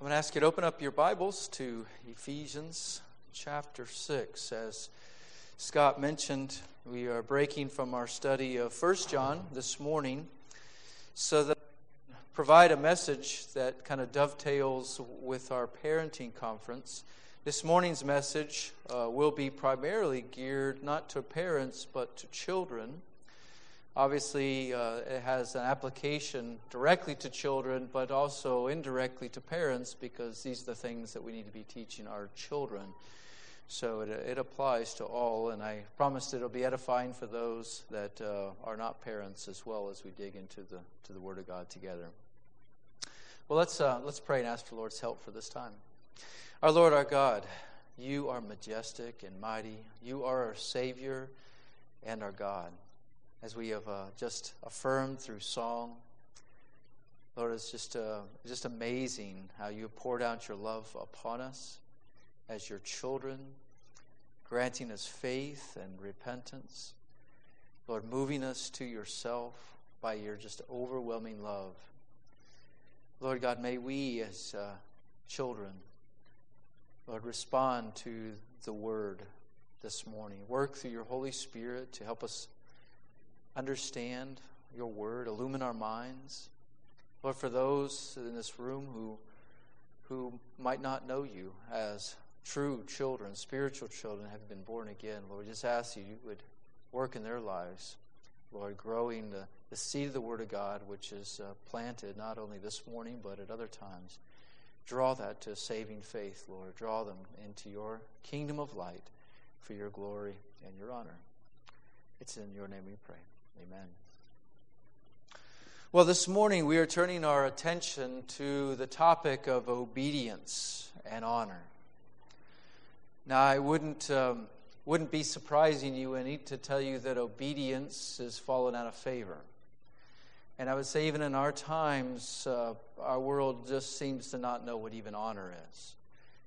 I'm going to ask you to open up your Bibles to Ephesians chapter 6. As Scott mentioned, we are breaking from our study of 1 John this morning so that provide a message that kind of dovetails with our parenting conference. This morning's message uh, will be primarily geared not to parents but to children. Obviously, uh, it has an application directly to children, but also indirectly to parents because these are the things that we need to be teaching our children. So it, it applies to all, and I promise it'll be edifying for those that uh, are not parents as well as we dig into the, to the Word of God together. Well, let's, uh, let's pray and ask for Lord's help for this time. Our Lord, our God, you are majestic and mighty. You are our Savior and our God as we have uh, just affirmed through song. Lord, it's just, uh, just amazing how you poured out your love upon us as your children, granting us faith and repentance. Lord, moving us to yourself by your just overwhelming love. Lord God, may we as uh, children, Lord, respond to the word this morning. Work through your Holy Spirit to help us understand your word, illumine our minds. Lord, for those in this room who, who might not know you as true children, spiritual children, have been born again, Lord, we just ask you, you would work in their lives, Lord, growing the, the seed of the Word of God, which is uh, planted not only this morning, but at other times. Draw that to saving faith, Lord. Draw them into your kingdom of light for your glory and your honor. It's in your name we pray. Amen. Well, this morning we are turning our attention to the topic of obedience and honor. Now, I wouldn't, um, wouldn't be surprising you any to tell you that obedience has fallen out of favor. And I would say, even in our times, uh, our world just seems to not know what even honor is.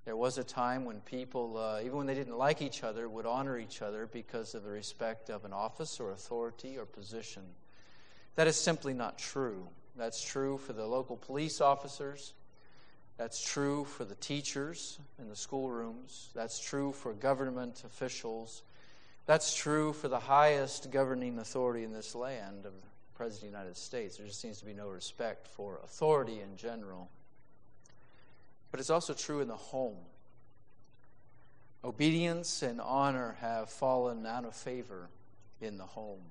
There was a time when people, uh, even when they didn't like each other, would honor each other because of the respect of an office or authority or position. That is simply not true. That's true for the local police officers. That's true for the teachers in the schoolrooms. That's true for government officials. That's true for the highest governing authority in this land of the President of the United States. There just seems to be no respect for authority in general but it's also true in the home. Obedience and honor have fallen out of favor in the home.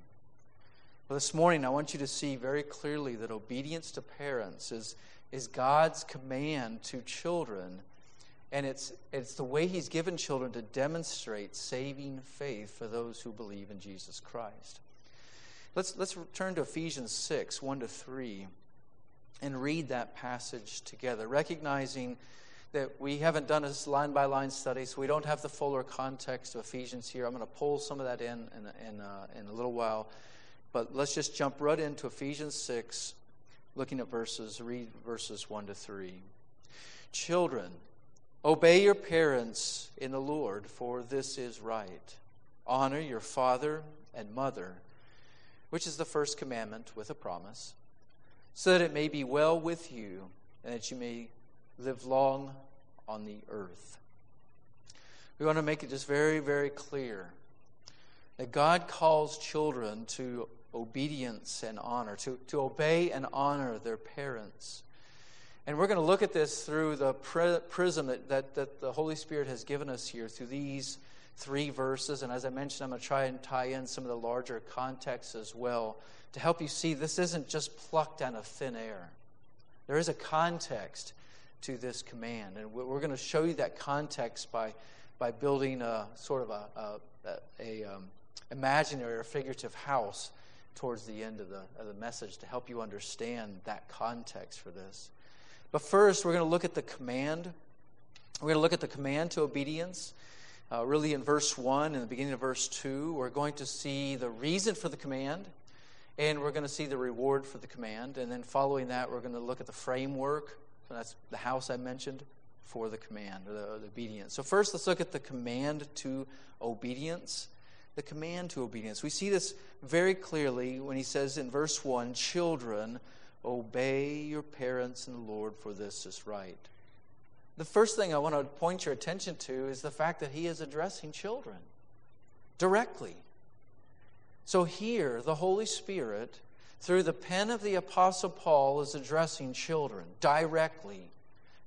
Well, this morning, I want you to see very clearly that obedience to parents is, is God's command to children, and it's, it's the way He's given children to demonstrate saving faith for those who believe in Jesus Christ. Let's, let's turn to Ephesians 6 1 to 3 and read that passage together, recognizing that we haven't done a line by line study, so we don't have the fuller context of Ephesians here. I'm going to pull some of that in in, in, uh, in a little while. But let's just jump right into Ephesians 6, looking at verses, read verses 1 to 3. Children, obey your parents in the Lord, for this is right. Honor your father and mother, which is the first commandment with a promise so that it may be well with you and that you may live long on the earth. We want to make it just very, very clear that God calls children to obedience and honor, to, to obey and honor their parents. And we're going to look at this through the prism that, that, that the Holy Spirit has given us here, through these three verses. And as I mentioned, I'm going to try and tie in some of the larger contexts as well to help you see this isn't just plucked out of thin air. There is a context to this command. And we're going to show you that context by, by building a sort of a, a, a um, imaginary or figurative house towards the end of the, of the message to help you understand that context for this. But first, we're going to look at the command. We're going to look at the command to obedience. Uh, really, in verse 1 and the beginning of verse 2, we're going to see the reason for the command and we're going to see the reward for the command. And then following that, we're going to look at the framework. So that's the house I mentioned for the command or the, the obedience. So first, let's look at the command to obedience. The command to obedience. We see this very clearly when he says in verse 1 Children, obey your parents in the Lord, for this is right. The first thing I want to point your attention to is the fact that he is addressing children directly. So here, the Holy Spirit, through the pen of the Apostle Paul, is addressing children directly,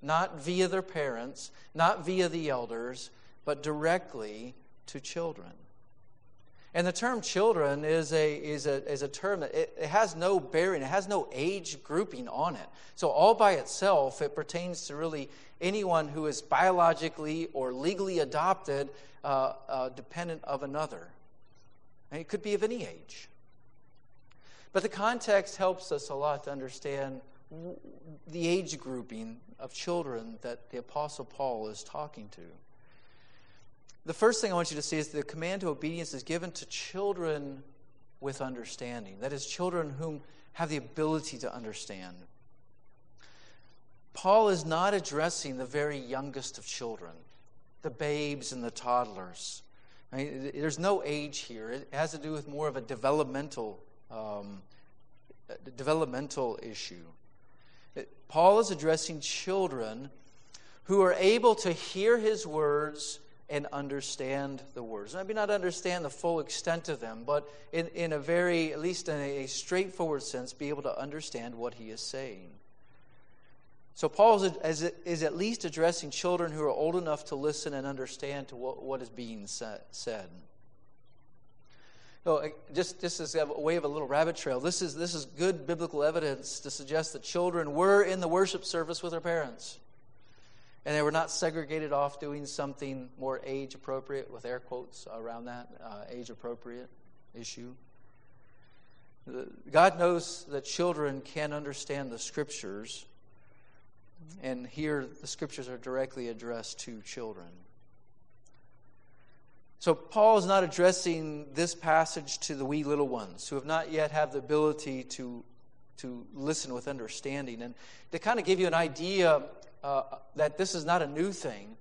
not via their parents, not via the elders, but directly to children. And the term children is a, is a, is a term that it, it, has no bearing, it has no age grouping on it. So, all by itself, it pertains to really anyone who is biologically or legally adopted, uh, uh, dependent of another. And it could be of any age. But the context helps us a lot to understand the age grouping of children that the Apostle Paul is talking to. The first thing I want you to see is the command to obedience is given to children with understanding. That is, children whom have the ability to understand. Paul is not addressing the very youngest of children, the babes and the toddlers. there's no age here. It has to do with more of a developmental, um, developmental issue. It, Paul is addressing children who are able to hear his words and understand the words. Maybe not understand the full extent of them, but in, in a very, at least in a straightforward sense, be able to understand what he is saying. So Paul is, is at least addressing children who are old enough to listen and understand to what, what is being said. So uh, just, just as a way of a little rabbit trail, this is, this is good biblical evidence to suggest that children were in the worship service with their parents and they were not segregated off doing something more age appropriate, with air quotes around that uh, age appropriate issue. God knows that children can understand the scriptures, and here the scriptures are directly addressed to children. So Paul is not addressing this passage to the wee little ones who have not yet have the ability to to listen with understanding. And to kind of give you an idea uh, that this is not a new thing,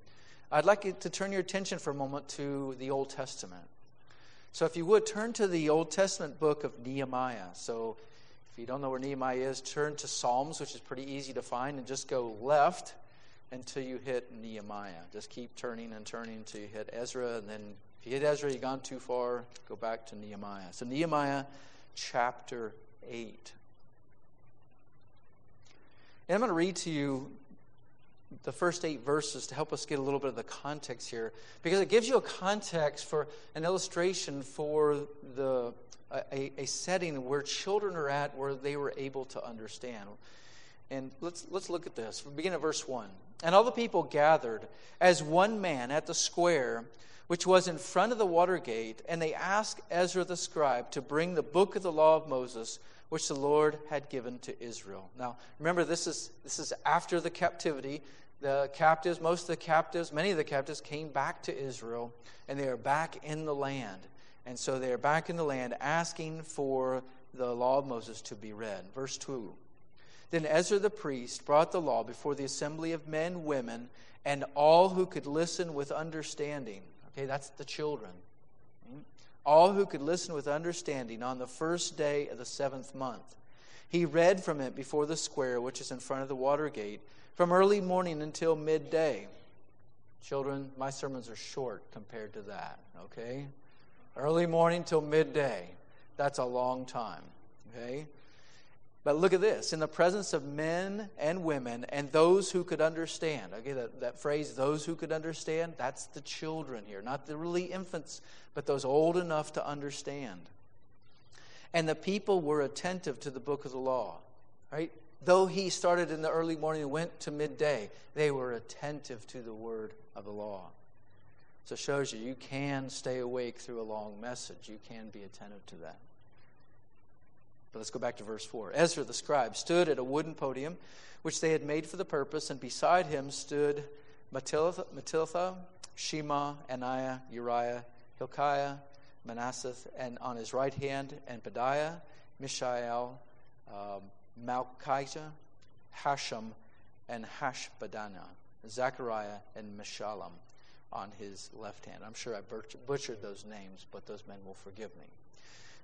I'd like you to turn your attention for a moment to the Old Testament. So, if you would, turn to the Old Testament book of Nehemiah. So, if you don't know where Nehemiah is, turn to Psalms, which is pretty easy to find, and just go left until you hit Nehemiah. Just keep turning and turning until you hit Ezra, and then if you hit Ezra, you've gone too far, go back to Nehemiah. So, Nehemiah chapter 8. And I'm going to read to you the first eight verses to help us get a little bit of the context here because it gives you a context for an illustration for the a, a setting where children are at where they were able to understand. And let's let's look at this. We begin at verse 1 and all the people gathered as one man at the square which was in front of the water gate and they asked ezra the scribe to bring the book of the law of moses which the lord had given to israel. Now remember this is this is after the captivity the captives, most of the captives, many of the captives came back to Israel, and they are back in the land. And so they are back in the land asking for the law of Moses to be read. Verse 2 Then Ezra the priest brought the law before the assembly of men, women, and all who could listen with understanding. Okay, that's the children. Hmm? All who could listen with understanding on the first day of the seventh month. He read from it before the square which is in front of the water gate from early morning until midday. Children, my sermons are short compared to that, okay? Early morning till midday. That's a long time, okay? But look at this in the presence of men and women and those who could understand. Okay, that, that phrase, those who could understand, that's the children here, not the really infants, but those old enough to understand. And the people were attentive to the book of the law, right? Though he started in the early morning and went to midday, they were attentive to the word of the law. So it shows you you can stay awake through a long message. You can be attentive to that. But let's go back to verse 4. Ezra the scribe stood at a wooden podium which they had made for the purpose, and beside him stood Mattatha, Shema, Ananiah, Uriah, Hilkiah, Manasseh, and on his right hand, and Pedaiah, Mishael, um, Malchijah, Hashem, and Hashbaddanah, Zechariah, and Meshullam on his left hand. I'm sure I butchered those names, but those men will forgive me.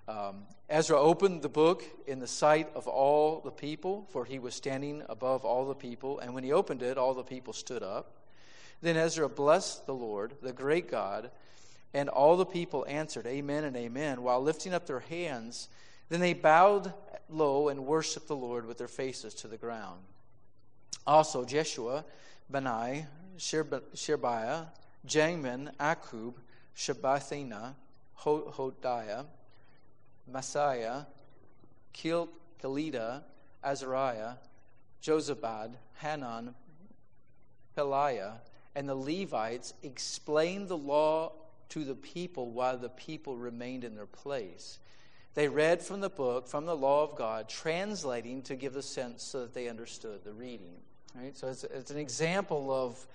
Um, Ezra opened the book in the sight of all the people, for he was standing above all the people. And when he opened it, all the people stood up. Then Ezra blessed the Lord, the great God, and all the people answered, Amen and Amen, while lifting up their hands. Then they bowed low and worshiped the Lord with their faces to the ground. Also, Jeshua, Benai, Sherebiah, Jamin, Akkub, Shabbethai, Hodiah, Maaseiah, Kil, Kelita, Azariah, Jozabad, Hanan, Pelaiah, and the Levites explained the law to the people while the people remained in their place. They read from the book, from the law of God, translating to give the sense so that they understood the reading. Right? So it's, it's an example of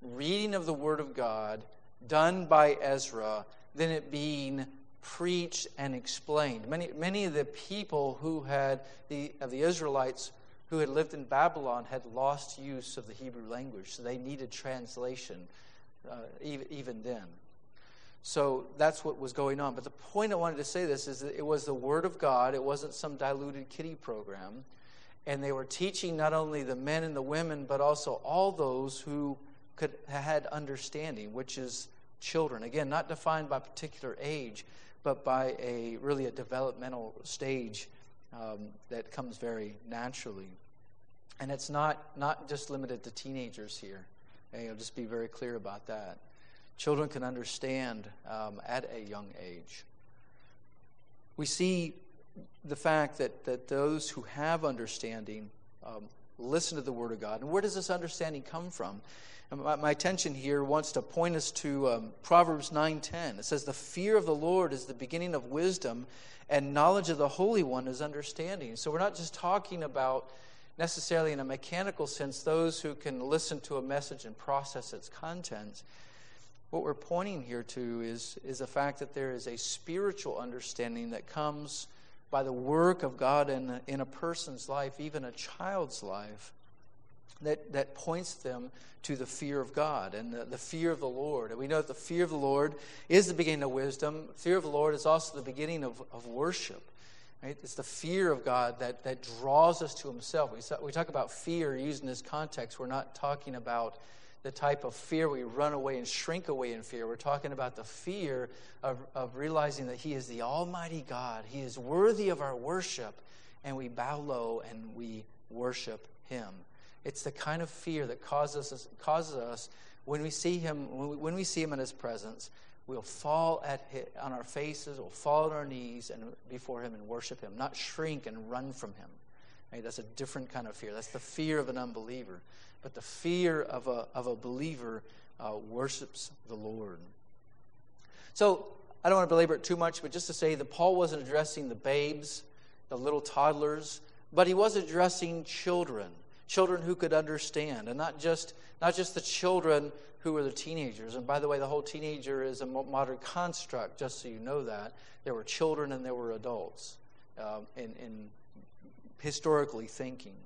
reading of the Word of God done by Ezra, then it being preached and explained. Many, many of the people who had the of the Israelites who had lived in Babylon had lost use of the Hebrew language, so they needed translation uh, even, even then. So that's what was going on. But the point I wanted to say this is that it was the Word of God. It wasn't some diluted kiddie program. And they were teaching not only the men and the women, but also all those who could had understanding, which is children. Again, not defined by particular age, but by a really a developmental stage um, that comes very naturally. And it's not, not just limited to teenagers here. And I'll just be very clear about that. Children can understand um, at a young age. We see the fact that, that those who have understanding um, listen to the Word of God. And where does this understanding come from? My, my, attention here wants to point us to um, Proverbs 9:10. It says, "The fear of the Lord is the beginning of wisdom, and knowledge of the Holy One is understanding." So we're not just talking about necessarily in a mechanical sense those who can listen to a message and process its contents. What we're pointing here to is, is the fact that there is a spiritual understanding that comes by the work of God in, in a person's life, even a child's life, that, that points them to the fear of God and the, the fear of the Lord. And we know that the fear of the Lord is the beginning of wisdom. Fear of the Lord is also the beginning of, of worship. Right? It's the fear of God that, that draws us to Himself. We, we talk about fear used in this context. We're not talking about the type of fear we run away and shrink away in fear. We're talking about the fear of, of realizing that He is the Almighty God. He is worthy of our worship, and we bow low and we worship Him. It's the kind of fear that causes us, causes us when we see him when we, see him in his presence, we'll fall at his, on our faces, we'll fall on our knees and before him and worship him, not shrink and run from him. Right? That's a different kind of fear. That's the fear of an unbeliever. But the fear of a, of a believer uh, worships the Lord. So I don't want to belabor it too much, but just to say that Paul wasn't addressing the babes, the little toddlers, but he was addressing children children who could understand, and not just, not just the children who were the teenagers. And by the way, the whole teenager is a modern construct, just so you know that. There were children and there were adults um, in, in historically thinking.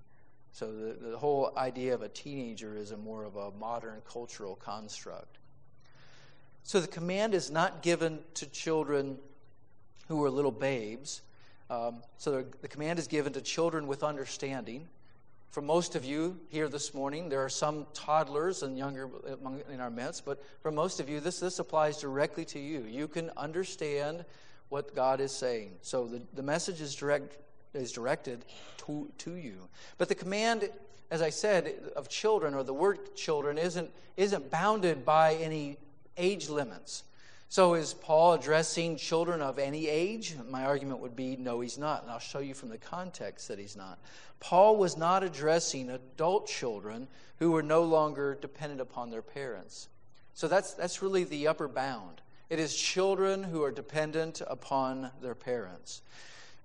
So the, the whole idea of a teenager is a more of a modern cultural construct. So the command is not given to children who are little babes. Um, so the, command is given to children with understanding. For most of you here this morning, there are some toddlers and younger in our midst, but for most of you, this, this applies directly to you. You can understand what God is saying. So the, the message is, direct, is directed to, to you. But the command, as I said, of children, or the word children, isn't, isn't bounded by any age limits. So, is Paul addressing children of any age? My argument would be no, he's not. And I'll show you from the context that he's not. Paul was not addressing adult children who were no longer dependent upon their parents. So, that's, that's really the upper bound. It is children who are dependent upon their parents.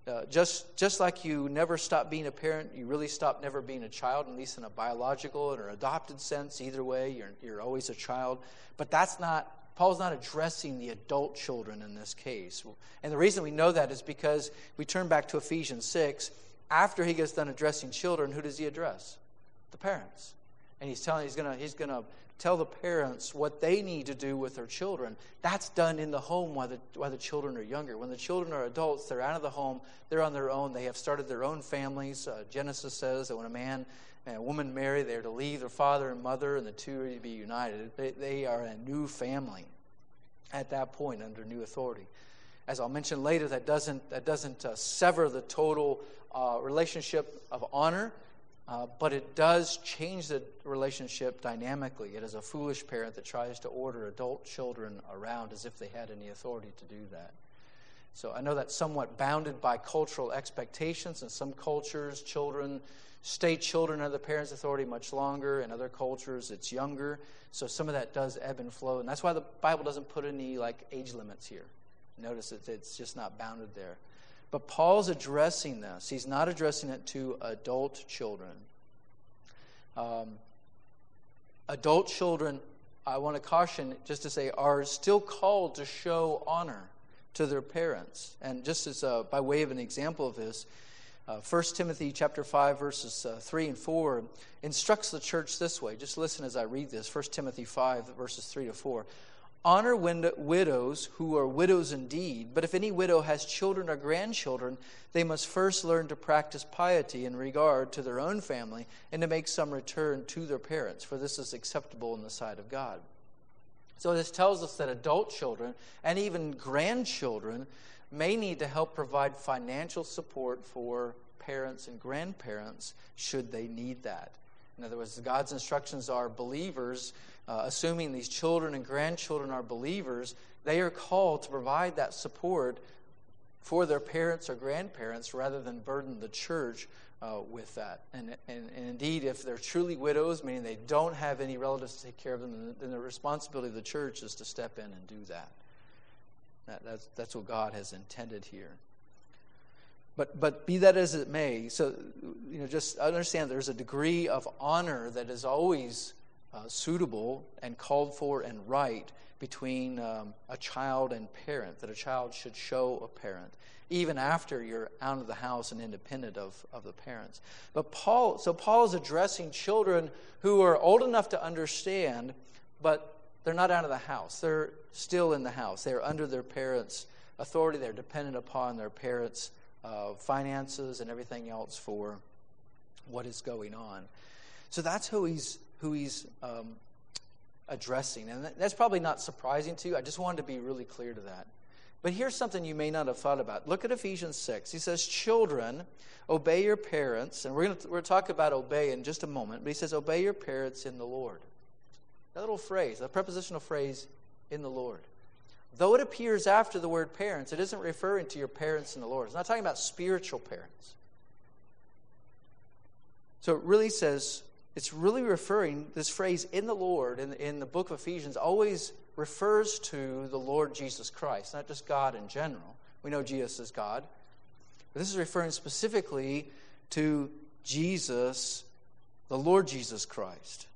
Uh, just, just like you never stop being a parent, you really stop never being a child, at least in a biological or adopted sense. Either way, you're, you're always a child. But that's not Paul's not addressing the adult children in this case. And the reason we know that is because we turn back to Ephesians 6. After he gets done addressing children, who does he address? The parents. and he's telling he's going to he's to tell the parents what they need to do with their children. That's done in the home while the, while the children are younger. When the children are adults, they're out of the home, they're on their own, they have started their own families. Uh, Genesis says that when a man and a woman marry, they're to leave their father and mother, and the two are to be united. They, they are a new family at that point under new authority. As I'll mention later, that doesn't, that doesn't uh, sever the total uh, relationship of honor uh, but it does change the relationship dynamically. It is a foolish parent that tries to order adult children around as if they had any authority to do that. So I know that's somewhat bounded by cultural expectations. In some cultures, children stay children under the parents' authority much longer. In other cultures, it's younger. So some of that does ebb and flow. And that's why the Bible doesn't put any like age limits here. Notice that it's just not bounded there. But Paul's addressing this. He's not addressing it to adult children. Um, adult children, I want to caution just to say, are still called to show honor to their parents. And just as uh, by way of an example of this, uh, 1 Timothy chapter 5 verses uh, 3 and 4 instructs the church this way. Just listen as I read this. 1 Timothy 5 verses 3 to 4. Honor widows who are widows indeed, but if any widow has children or grandchildren, they must first learn to practice piety in regard to their own family and to make some return to their parents, for this is acceptable in the sight of God. So, this tells us that adult children and even grandchildren may need to help provide financial support for parents and grandparents should they need that. In other words, God's instructions are believers uh, assuming these children and grandchildren are believers, they are called to provide that support for their parents or grandparents rather than burden the church uh, with that. And, and, and, indeed, if they're truly widows, meaning they don't have any relatives to take care of them, then the responsibility of the church is to step in and do that. that that's, that's what God has intended here. But, but be that as it may, so, you know, just understand there's a degree of honor that is always uh, suitable and called for and right between um, a child and parent, that a child should show a parent, even after you're out of the house and independent of, of the parents. But Paul, so Paul is addressing children who are old enough to understand, but they're not out of the house. They're still in the house. They're under their parents' authority. They're dependent upon their parents' uh, finances and everything else for what is going on. So that's who he's who he's um, addressing. And that's probably not surprising to you. I just wanted to be really clear to that. But here's something you may not have thought about. Look at Ephesians 6. He says, Children, obey your parents. And we're going to we're talk about obey in just a moment. But he says, Obey your parents in the Lord. That little phrase, that prepositional phrase, in the Lord. Though it appears after the word parents, it isn't referring to your parents in the Lord. It's not talking about spiritual parents. So it really says, it's really referring, this phrase in the Lord in, in the book of Ephesians always refers to the Lord Jesus Christ, not just God in general. We know Jesus is God. But this is referring specifically to Jesus, the Lord Jesus Christ.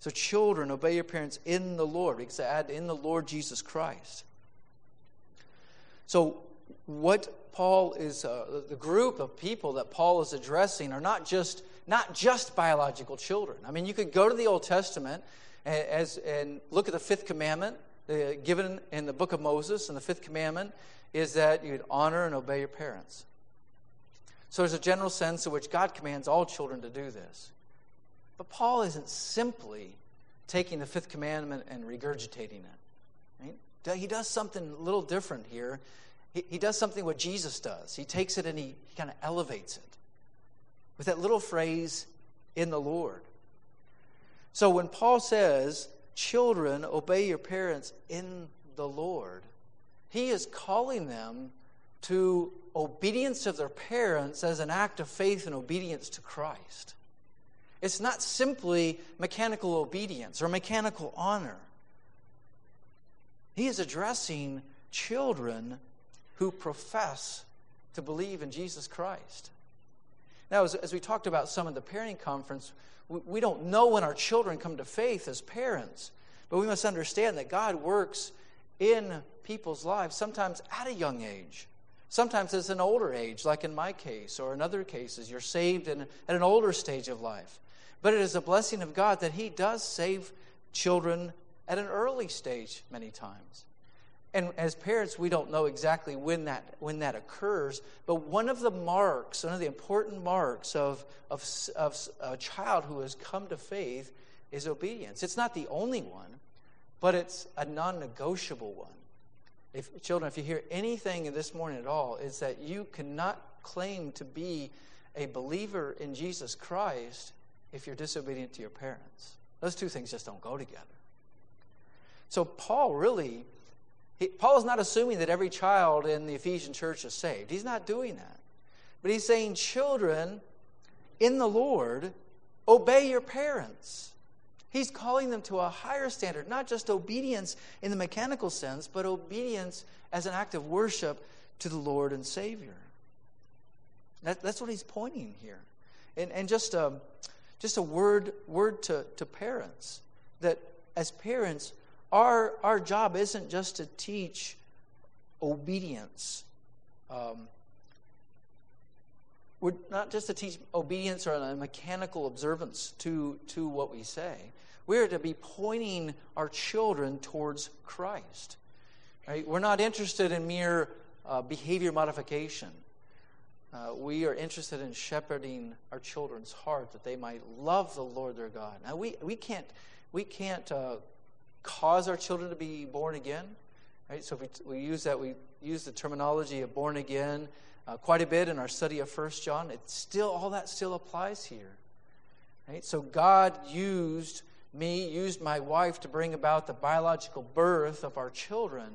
So, children, obey your parents in the Lord. We can add in the Lord Jesus Christ. So, what Paul is, uh, the group of people that Paul is addressing are not just not just biological children. I mean, you could go to the Old Testament as, and look at the fifth commandment uh, given in the book of Moses, and the fifth commandment is that you'd honor and obey your parents. So there's a general sense in which God commands all children to do this. But Paul isn't simply taking the fifth commandment and regurgitating it. Right? He does something a little different here. He, he does something what Jesus does. He takes it and he, he kind of elevates it with that little phrase, in the Lord. So when Paul says, Children, obey your parents in the Lord, he is calling them to obedience of their parents as an act of faith and obedience to Christ. It's not simply mechanical obedience or mechanical honor. He is addressing children who profess to believe in Jesus Christ. Now, as, as we talked about some of the parenting conference, we, we don't know when our children come to faith as parents, but we must understand that God works in people's lives, sometimes at a young age. Sometimes it's an older age, like in my case, or in other cases, you're saved in, at an older stage of life. But it is a blessing of God that He does save children at an early stage many times. And as parents, we don't know exactly when that, when that occurs, but one of the marks, one of the important marks of, of, of a child who has come to faith is obedience. It's not the only one, but it's a non negotiable one. If, children, if you hear anything this morning at all, is that you cannot claim to be a believer in Jesus Christ if you're disobedient to your parents. Those two things just don't go together. So, Paul really he, Paul is not assuming that every child in the Ephesian church is saved. He's not doing that. But he's saying, children in the Lord, obey your parents. He's calling them to a higher standard, not just obedience in the mechanical sense, but obedience as an act of worship to the Lord and Savior. That, that's what he's pointing here. And, and just, a, um, just a word, word to, to parents that as parents, our, our job isn't just to teach obedience. Um, we're not just to teach obedience or a mechanical observance to, to what we say. We are to be pointing our children towards Christ. Right? We're not interested in mere uh, behavior modification. Uh, we are interested in shepherding our children's heart that they might love the Lord their God. Now, we, we can't, we can't uh, cause our children to be born again. Right? So we, we use that, we use the terminology of born again uh, quite a bit in our study of First John. It still, all that still applies here. Right? So God used me, used my wife to bring about the biological birth of our children.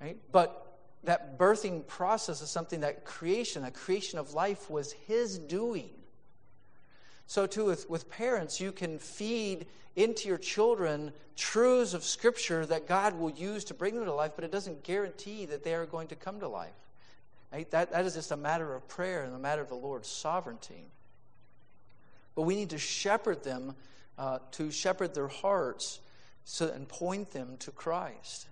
Right? But that birthing process is something that creation, a creation of life, was His doing. So, too, with, with parents, you can feed into your children truths of Scripture that God will use to bring them to life, but it doesn't guarantee that they are going to come to life. Right? That, that is just a matter of prayer and a matter of the Lord's sovereignty. But we need to shepherd them, uh, to shepherd their hearts so, and point them to Christ.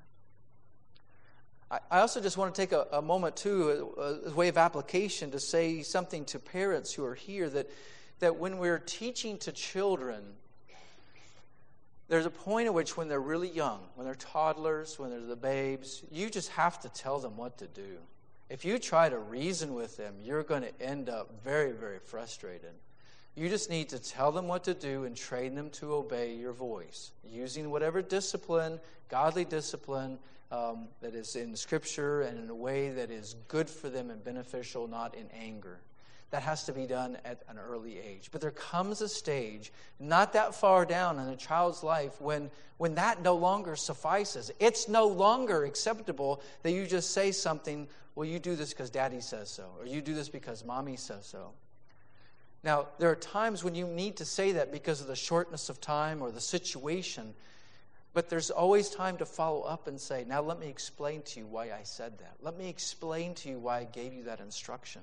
I, also just want to take a, a moment, too, a, a way of application to say something to parents who are here that, that when we're teaching to children, there's a point at which when they're really young, when they're toddlers, when they're the babes, you just have to tell them what to do. If you try to reason with them, you're going to end up very, very frustrated. You just need to tell them what to do and train them to obey your voice, using whatever discipline, godly discipline, um, that is in Scripture and in a way that is good for them and beneficial, not in anger that has to be done at an early age. But there comes a stage, not that far down in a child's life, when, when that no longer suffices. It's no longer acceptable that you just say something, well, you do this because daddy says so, or you do this because mommy says so. Now, there are times when you need to say that because of the shortness of time or the situation, but there's always time to follow up and say, now let me explain to you why I said that. Let me explain to you why I gave you that instruction.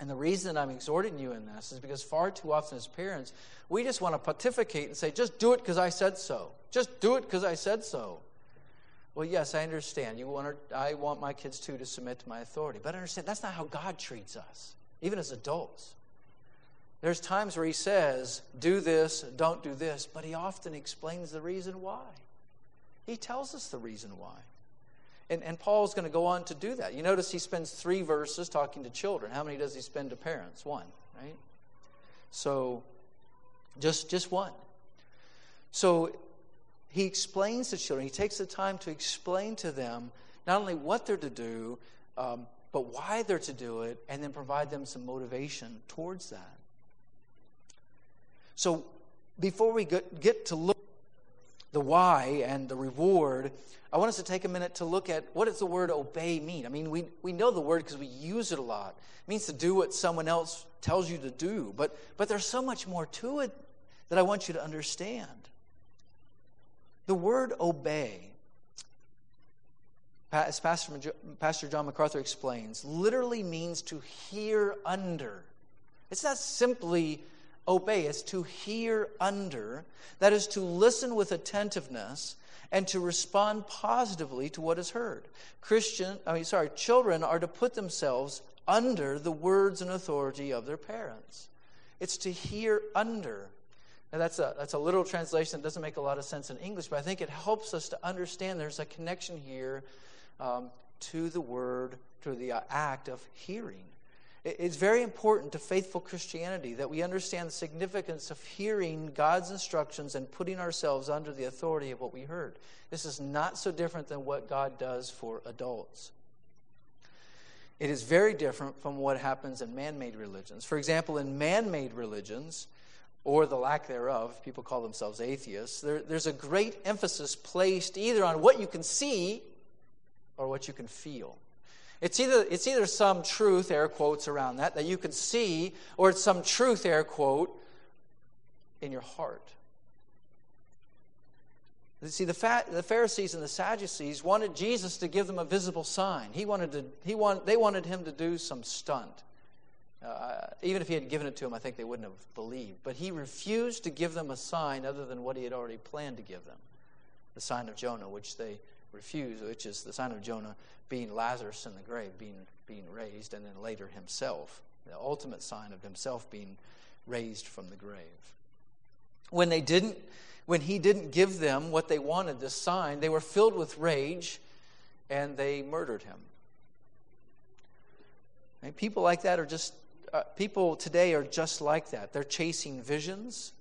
And the reason I'm exhorting you in this is because far too often as parents, we just want to pontificate and say, just do it because I said so. Just do it because I said so. Well, yes, I understand. You want to, I want my kids too to submit to my authority. But understand, that's not how God treats us, even as adults. There's times where He says, do this, don't do this, but He often explains the reason why. He tells us the reason why. And, and Paul's going to go on to do that. You notice he spends three verses talking to children. How many does he spend to parents? One, right? So just, just one. So he explains to children, he takes the time to explain to them not only what they're to do, um, but why they're to do it, and then provide them some motivation towards that. So before we get, get to look the why and the reward, I want us to take a minute to look at what does the word obey mean? I mean, we, we know the word because we use it a lot. It means to do what someone else tells you to do. But, but there's so much more to it that I want you to understand. The word obey, as Pastor, Pastor John MacArthur explains, literally means to hear under. It's not simply obey, is to hear under, that is, to listen with attentiveness and to respond positively to what is heard. Christian, I mean, sorry, children are to put themselves under the words and authority of their parents. It's to hear under. Now, that's a, that's a literal translation that doesn't make a lot of sense in English, but I think it helps us to understand there's a connection here um, to the word, to the uh, act of hearing. It's very important to faithful Christianity that we understand the significance of hearing God's instructions and putting ourselves under the authority of what we heard. This is not so different than what God does for adults. It is very different from what happens in man made religions. For example, in man made religions, or the lack thereof, people call themselves atheists, there, there's a great emphasis placed either on what you can see or what you can feel. It's either, it's either some truth, air quotes around that, that you can see, or it's some truth, air quote, in your heart. You see, the, the Pharisees and the Sadducees wanted Jesus to give them a visible sign. He wanted to, he want, they wanted him to do some stunt. Uh, even if he had given it to them, I think they wouldn't have believed. But he refused to give them a sign other than what he had already planned to give them the sign of Jonah, which they refused, which is the sign of Jonah being Lazarus in the grave, being, being raised, and then later himself, the ultimate sign of himself being raised from the grave. When they didn't, when he didn't give them what they wanted, this sign, they were filled with rage and they murdered him. And people like that are just, uh, people today are just like that. They're chasing visions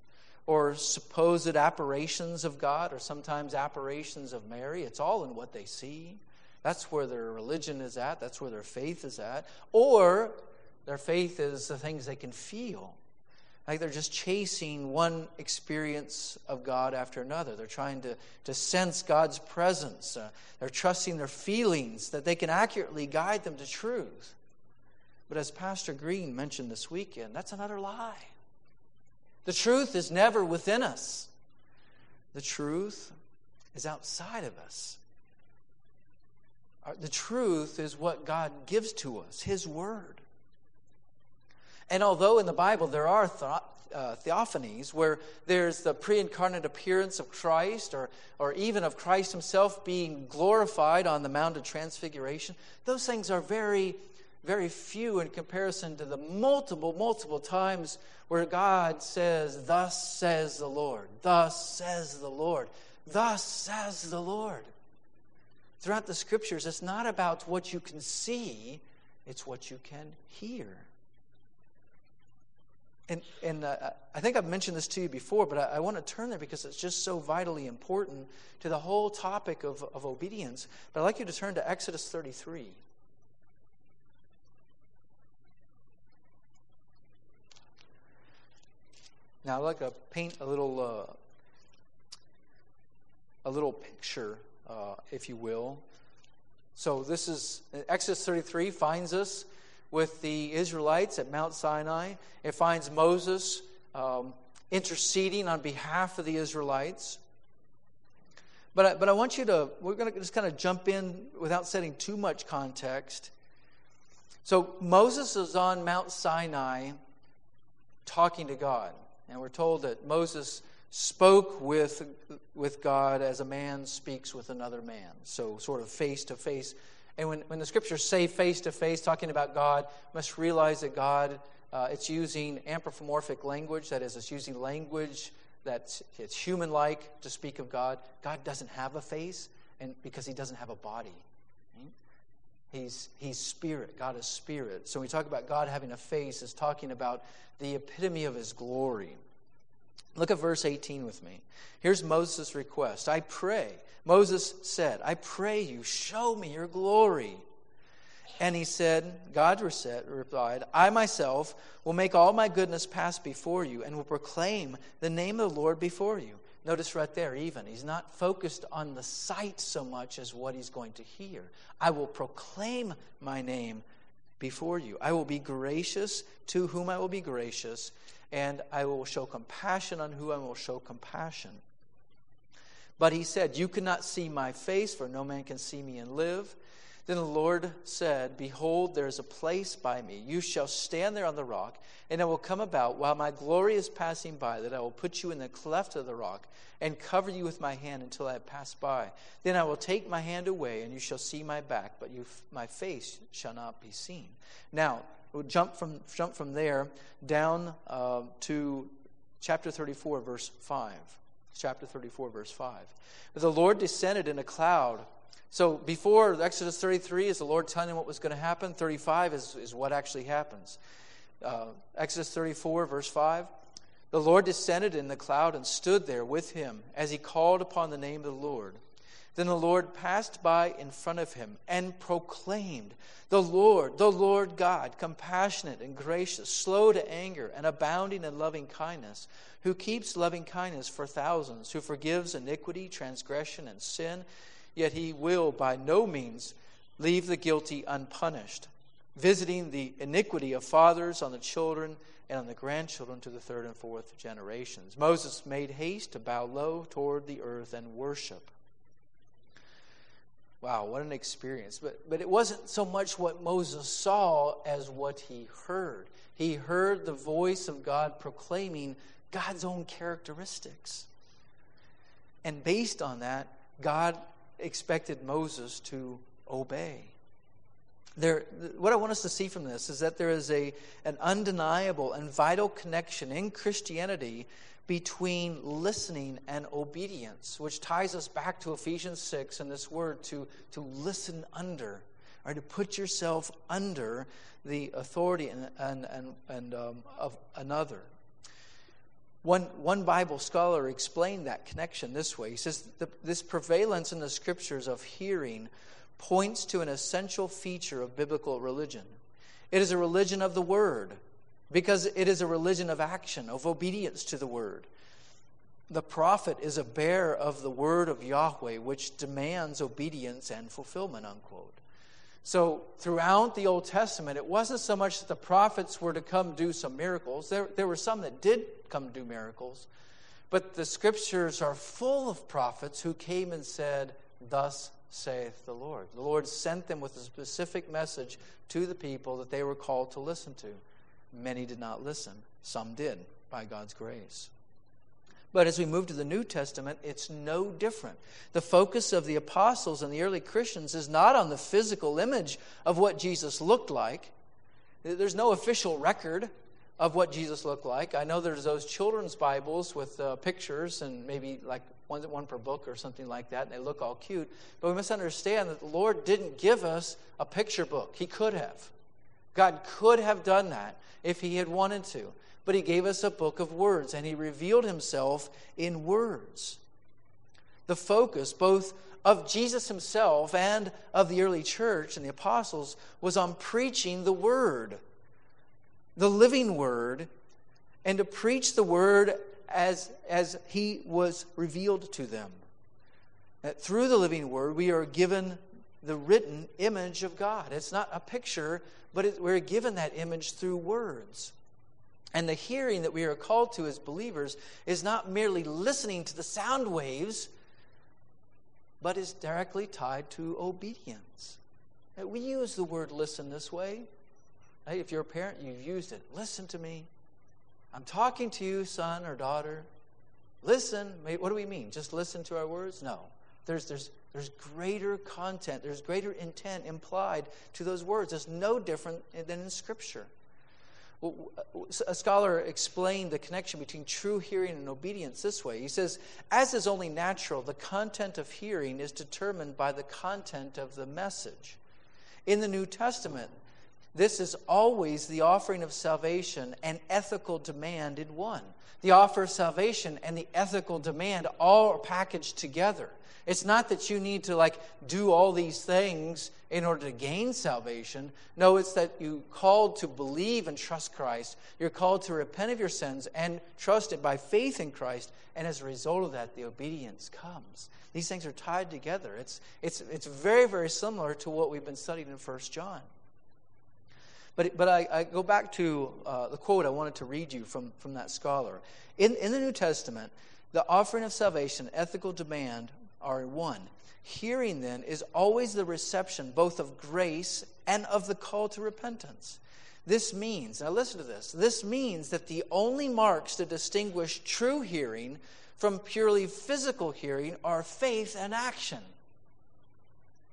or supposed apparitions of God, or sometimes apparitions of Mary. It's all in what they see. That's where their religion is at, that's where their faith is at. Or their faith is the things they can feel. Like they're just chasing one experience of God after another. They're trying to, to sense God's presence. Uh, they're trusting their feelings that they can accurately guide them to truth. But as Pastor Green mentioned this weekend, that's another lie. The truth is never within us, the truth is outside of us. The truth is what God gives to us, His Word. And although in the Bible there are uh, theophanies where there's the pre incarnate appearance of Christ or, or even of Christ Himself being glorified on the Mount of Transfiguration, those things are very, very few in comparison to the multiple, multiple times where God says, Thus says the Lord, thus says the Lord, thus says the Lord throughout the scriptures, it's not about what you can see, it's what you can hear. And, and uh, I think I've mentioned this to you before, but I, I, want to turn there because it's just so vitally important to the whole topic of, of obedience. But I'd like you to turn to Exodus 33. Now, I'd like to paint a little, uh, a little picture uh, if you will. So this is Exodus 33 finds us with the Israelites at Mount Sinai. It finds Moses um, interceding on behalf of the Israelites. But I, but I want you to, we're going to just kind of jump in without setting too much context. So Moses is on Mount Sinai talking to God. And we're told that Moses spoke with, with God as a man speaks with another man. So, sort of face to face. And when, when the scriptures say face to face, talking about God, must realize that God, uh, it's using anthropomorphic language. That is, it's using language that's it's human like to speak of God. God doesn't have a face, and because he doesn't have a body. He's, he's spirit. God is spirit. So when we talk about God having a face, it's talking about the epitome of his glory. Look at verse 18 with me. Here's Moses' request I pray. Moses said, I pray you, show me your glory. And he said, God replied, I myself will make all my goodness pass before you and will proclaim the name of the Lord before you. Notice right there, even, he's not focused on the sight so much as what he's going to hear. I will proclaim my name before you. I will be gracious to whom I will be gracious, and I will show compassion on whom I will show compassion. But he said, You cannot see my face, for no man can see me and live. Then the Lord said, Behold, there is a place by me. You shall stand there on the rock, and it will come about while my glory is passing by that I will put you in the cleft of the rock and cover you with my hand until I have passed by. Then I will take my hand away, and you shall see my back, but you, my face shall not be seen. Now, we'll jump from, jump from there down uh, to chapter 34, verse 5. Chapter 34, verse 5. But the Lord descended in a cloud. So before Exodus 33 is the Lord telling him what was going to happen. 35 is, is what actually happens. Uh, Exodus 34, verse 5. The Lord descended in the cloud and stood there with him as he called upon the name of the Lord. Then the Lord passed by in front of him and proclaimed, The Lord, the Lord God, compassionate and gracious, slow to anger, and abounding in loving kindness, who keeps loving kindness for thousands, who forgives iniquity, transgression, and sin, yet he will by no means leave the guilty unpunished, visiting the iniquity of fathers on the children and on the grandchildren to the third and fourth generations. Moses made haste to bow low toward the earth and worship. Wow, what an experience. But, but it wasn't so much what Moses saw as what he heard. He heard the voice of God proclaiming God's own characteristics. And based on that, God expected Moses to obey. There, what I want us to see from this is that there is a, an undeniable and vital connection in Christianity between listening and obedience, which ties us back to Ephesians 6 and this word to, to listen under, or to put yourself under the authority and, and, and, and um, of another. One, one Bible scholar explained that connection this way. He says, This prevalence in the scriptures of hearing points to an essential feature of biblical religion. It is a religion of the word because it is a religion of action, of obedience to the word. The prophet is a bearer of the word of Yahweh, which demands obedience and fulfillment, unquote. So, throughout the Old Testament, it wasn't so much that the prophets were to come do some miracles. There, there were some that did come do miracles. But the scriptures are full of prophets who came and said, Thus saith the Lord. The Lord sent them with a specific message to the people that they were called to listen to. Many did not listen, some did, by God's grace. But as we move to the New Testament, it's no different. The focus of the apostles and the early Christians is not on the physical image of what Jesus looked like. There's no official record of what Jesus looked like. I know there's those children's Bibles with uh, pictures and maybe like one, one per book or something like that, and they look all cute. But we must understand that the Lord didn't give us a picture book. He could have. God could have done that if He had wanted to. But He gave us a book of words, and He revealed Himself in words. The focus, both of Jesus Himself and of the early church and the apostles, was on preaching the Word, the living Word, and to preach the Word as, as He was revealed to them. That through the living Word, we are given the written image of God. It's not a picture, but it, we're given that image through words. And the hearing that we are called to as believers is not merely listening to the sound waves, but is directly tied to obedience. We use the word listen this way. If you're a parent, you've used it. Listen to me. I'm talking to you, son or daughter. Listen. What do we mean? Just listen to our words? No. There's, there's, there's greater content, there's greater intent implied to those words. It's no different than in Scripture. A scholar explained the connection between true hearing and obedience this way. He says, As is only natural, the content of hearing is determined by the content of the message. In the New Testament, this is always the offering of salvation and ethical demand in one. The offer of salvation and the ethical demand all are packaged together. It's not that you need to like do all these things in order to gain salvation. No, it's that you're called to believe and trust Christ. You're called to repent of your sins and trust it by faith in Christ. And as a result of that, the obedience comes. These things are tied together. It's, it's, it's very, very similar to what we've been studying in First John. But, but I, I go back to uh, the quote I wanted to read you from, from that scholar. In, in the New Testament, the offering of salvation, ethical demand, are one. Hearing, then, is always the reception both of grace and of the call to repentance. This means, now listen to this, this means that the only marks to distinguish true hearing from purely physical hearing are faith and action.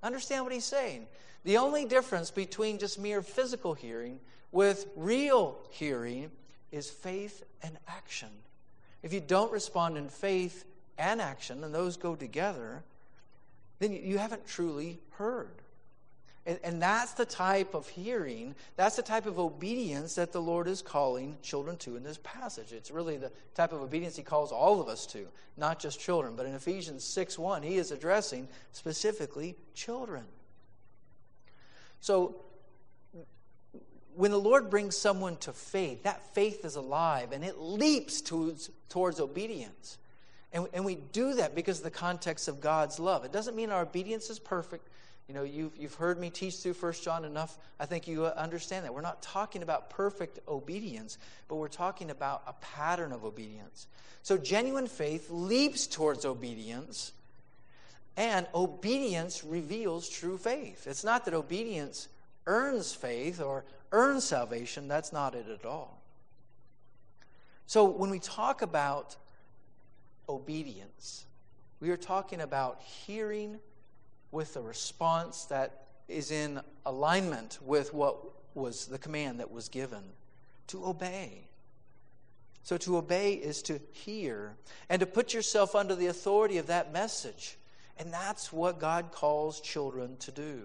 Understand what he's saying? The only difference between just mere physical hearing with real hearing is faith and action. If you don't respond in faith and action, and those go together, then you haven't truly heard. And, and, that's the type of hearing, that's the type of obedience that the Lord is calling children to in this passage. It's really the type of obedience He calls all of us to, not just children. But in Ephesians 6 1, He is addressing specifically children. So, when the Lord brings someone to faith, that faith is alive and it leaps towards, towards obedience. And, and we do that because of the context of God's love. It doesn't mean our obedience is perfect. You know, you've, you've heard me teach through First John enough. I think you uh, understand that. We're not talking about perfect obedience, but we're talking about a pattern of obedience. So genuine faith leaps towards obedience, and obedience reveals true faith. It's not that obedience earns faith or earns salvation. That's not it at all. So when we talk about obedience, we are talking about hearing with a response that is in alignment with what was the command that was given to obey. So to obey is to hear and to put yourself under the authority of that message. And that's what God calls children to do.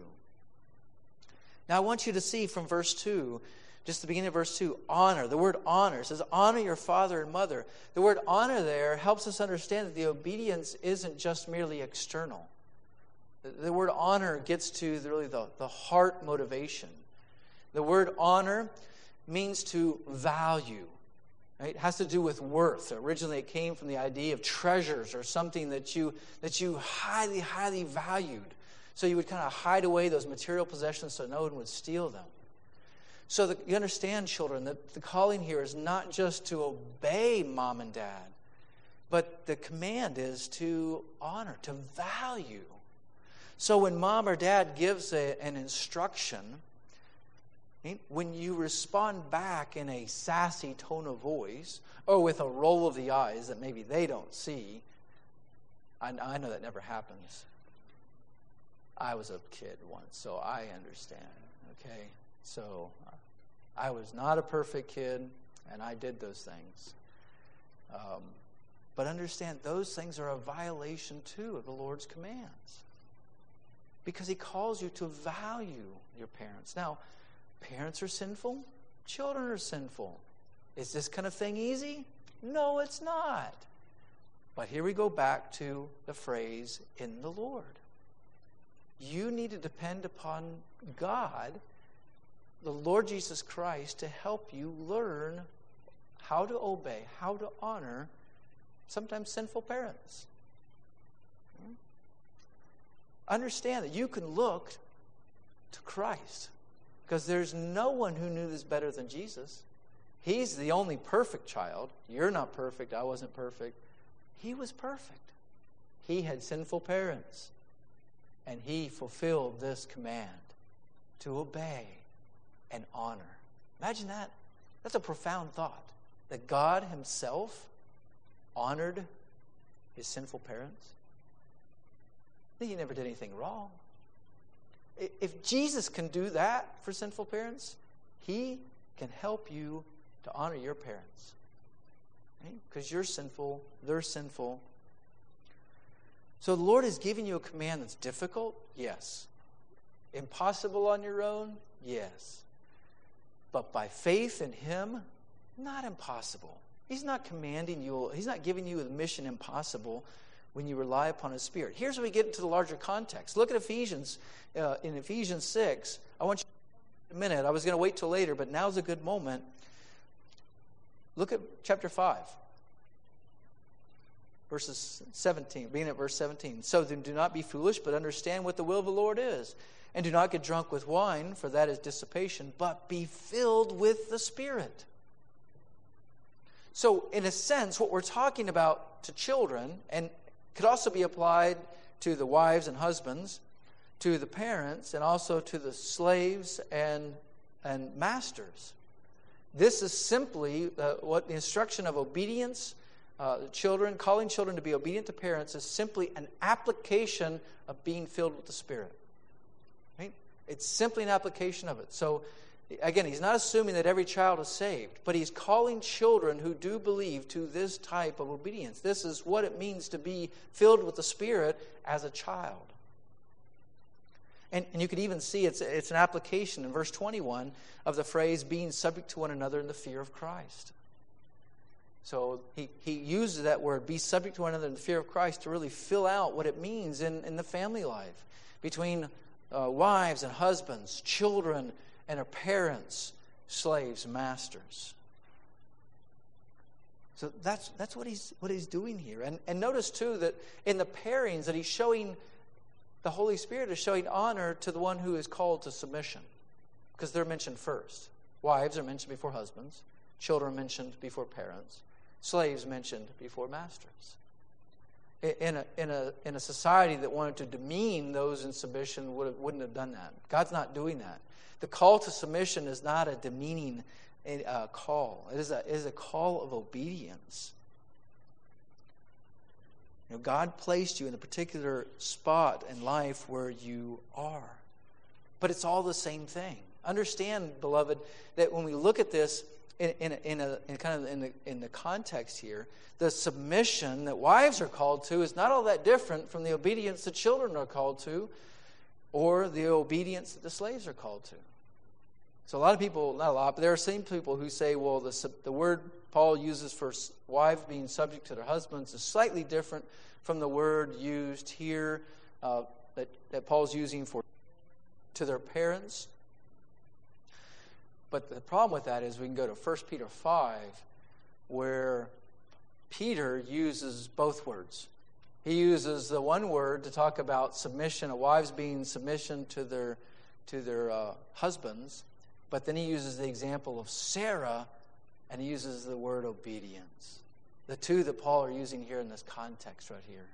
Now, I want you to see from verse 2, just the beginning of verse 2, honor. The word honor says, honor your father and mother. The word honor there helps us understand that the obedience isn't just merely external. The word honor gets to really the, the heart motivation. The word honor means to value. Right? It has to do with worth. Originally, it came from the idea of treasures or something that you, that you highly, highly valued. So you would kind of hide away those material possessions so no one would steal them. So the, you understand, children, that the calling here is not just to obey mom and dad, but the command is to honor, to value. So when mom or dad gives a, an instruction, when you respond back in a sassy tone of voice or with a roll of the eyes that maybe they don't see, I, I know that never happens. I was a kid once, so I understand. Okay? So I was not a perfect kid, and I did those things. Um, but understand, those things are a violation, too, of the Lord's commands because he calls you to value your parents. Now, parents are sinful, children are sinful. Is this kind of thing easy? No, it's not. But here we go back to the phrase in the Lord. You need to depend upon God, the Lord Jesus Christ, to help you learn how to obey, how to honor sometimes sinful parents hmm? understand that you can look to Christ because there's no one who knew this better than Jesus. He's the only perfect child. You're not perfect. I wasn't perfect. He was perfect. He had sinful parents. And he fulfilled this command to obey and honor. Imagine that. That's a profound thought. That God Himself honored His sinful parents. He never did anything wrong. If Jesus can do that for sinful parents, He can help you to honor your parents. Because you're sinful, they're sinful. So the Lord is giving you a command that's difficult? Yes. Impossible on your own? Yes. But by faith in Him, not impossible. He's not commanding you, He's not giving you a mission impossible when you rely upon His Spirit. Here's where we get into the larger context. Look at Ephesians, uh, in Ephesians 6. I want you a minute. I was going to wait till later, but now's a good moment. Look at chapter 5, verses 17, beginning at verse 17. So then do not be foolish, but understand what the will of the Lord is. And do not get drunk with wine, for that is dissipation, but be filled with the Spirit. So, in a sense, what we're talking about to children, and could also be applied to the wives and husbands, to the parents, and also to the slaves and, and masters. This is simply uh, what the instruction of obedience, uh, children, calling children to be obedient to parents, is simply an application of being filled with the Spirit. Right? It's simply an application of it. So Again, he's not assuming that every child is saved, but he's calling children who do believe to this type of obedience. This is what it means to be filled with the Spirit as a child. And, and you could even see it's, it's an application in verse 21 of the phrase being subject to one another in the fear of Christ. So he, he uses that word, be subject to one another in the fear of Christ, to really fill out what it means in, in the family life between uh, wives and husbands, children and their parents, slaves, masters. So that's, that's what, he's, what he's doing here. And, and notice, too, that in the pairings that he's showing, the Holy Spirit is showing honor to the one who is called to submission because they're mentioned first. Wives are mentioned before husbands, children mentioned before parents, slaves mentioned before masters. In a, in, a, in a society that wanted to demean those in submission would wouldn't have done that. God's not doing that. The call to submission is not a demeaning uh, call, it is, a, it is a call of obedience. You know, God placed you in a particular spot in life where you are. But it's all the same thing. Understand, beloved, that when we look at this in, in, in, a, in kind of in the, in the context here, the submission that wives are called to is not all that different from the obedience that children are called to or the obedience that the slaves are called to. So a lot of people, not a lot, but there are some people who say, well, the, the word Paul uses for wives being subject to their husbands is slightly different from the word used here uh, that, that Paul's using for to their parents. But the problem with that is we can go to 1 Peter 5, where Peter uses both words. He uses the one word to talk about submission, a wives being submission to their, to their uh, husbands, but then he uses the example of Sarah and he uses the word obedience. The two that Paul are using here in this context right here.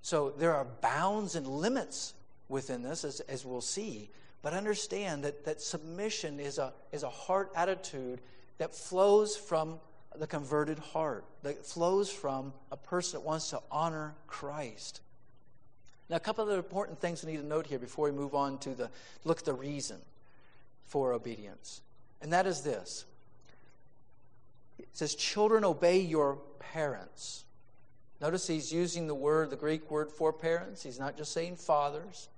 So there are bounds and limits within this, as, as we'll see. But understand that, that submission is a, is a heart attitude that flows from the converted heart, that flows from a person that wants to honor Christ. Now, a couple of important things we need to note here before we move on to the look at the reason for obedience. And that is this it says, Children, obey your parents. Notice he's using the word, the Greek word for parents. He's not just saying fathers.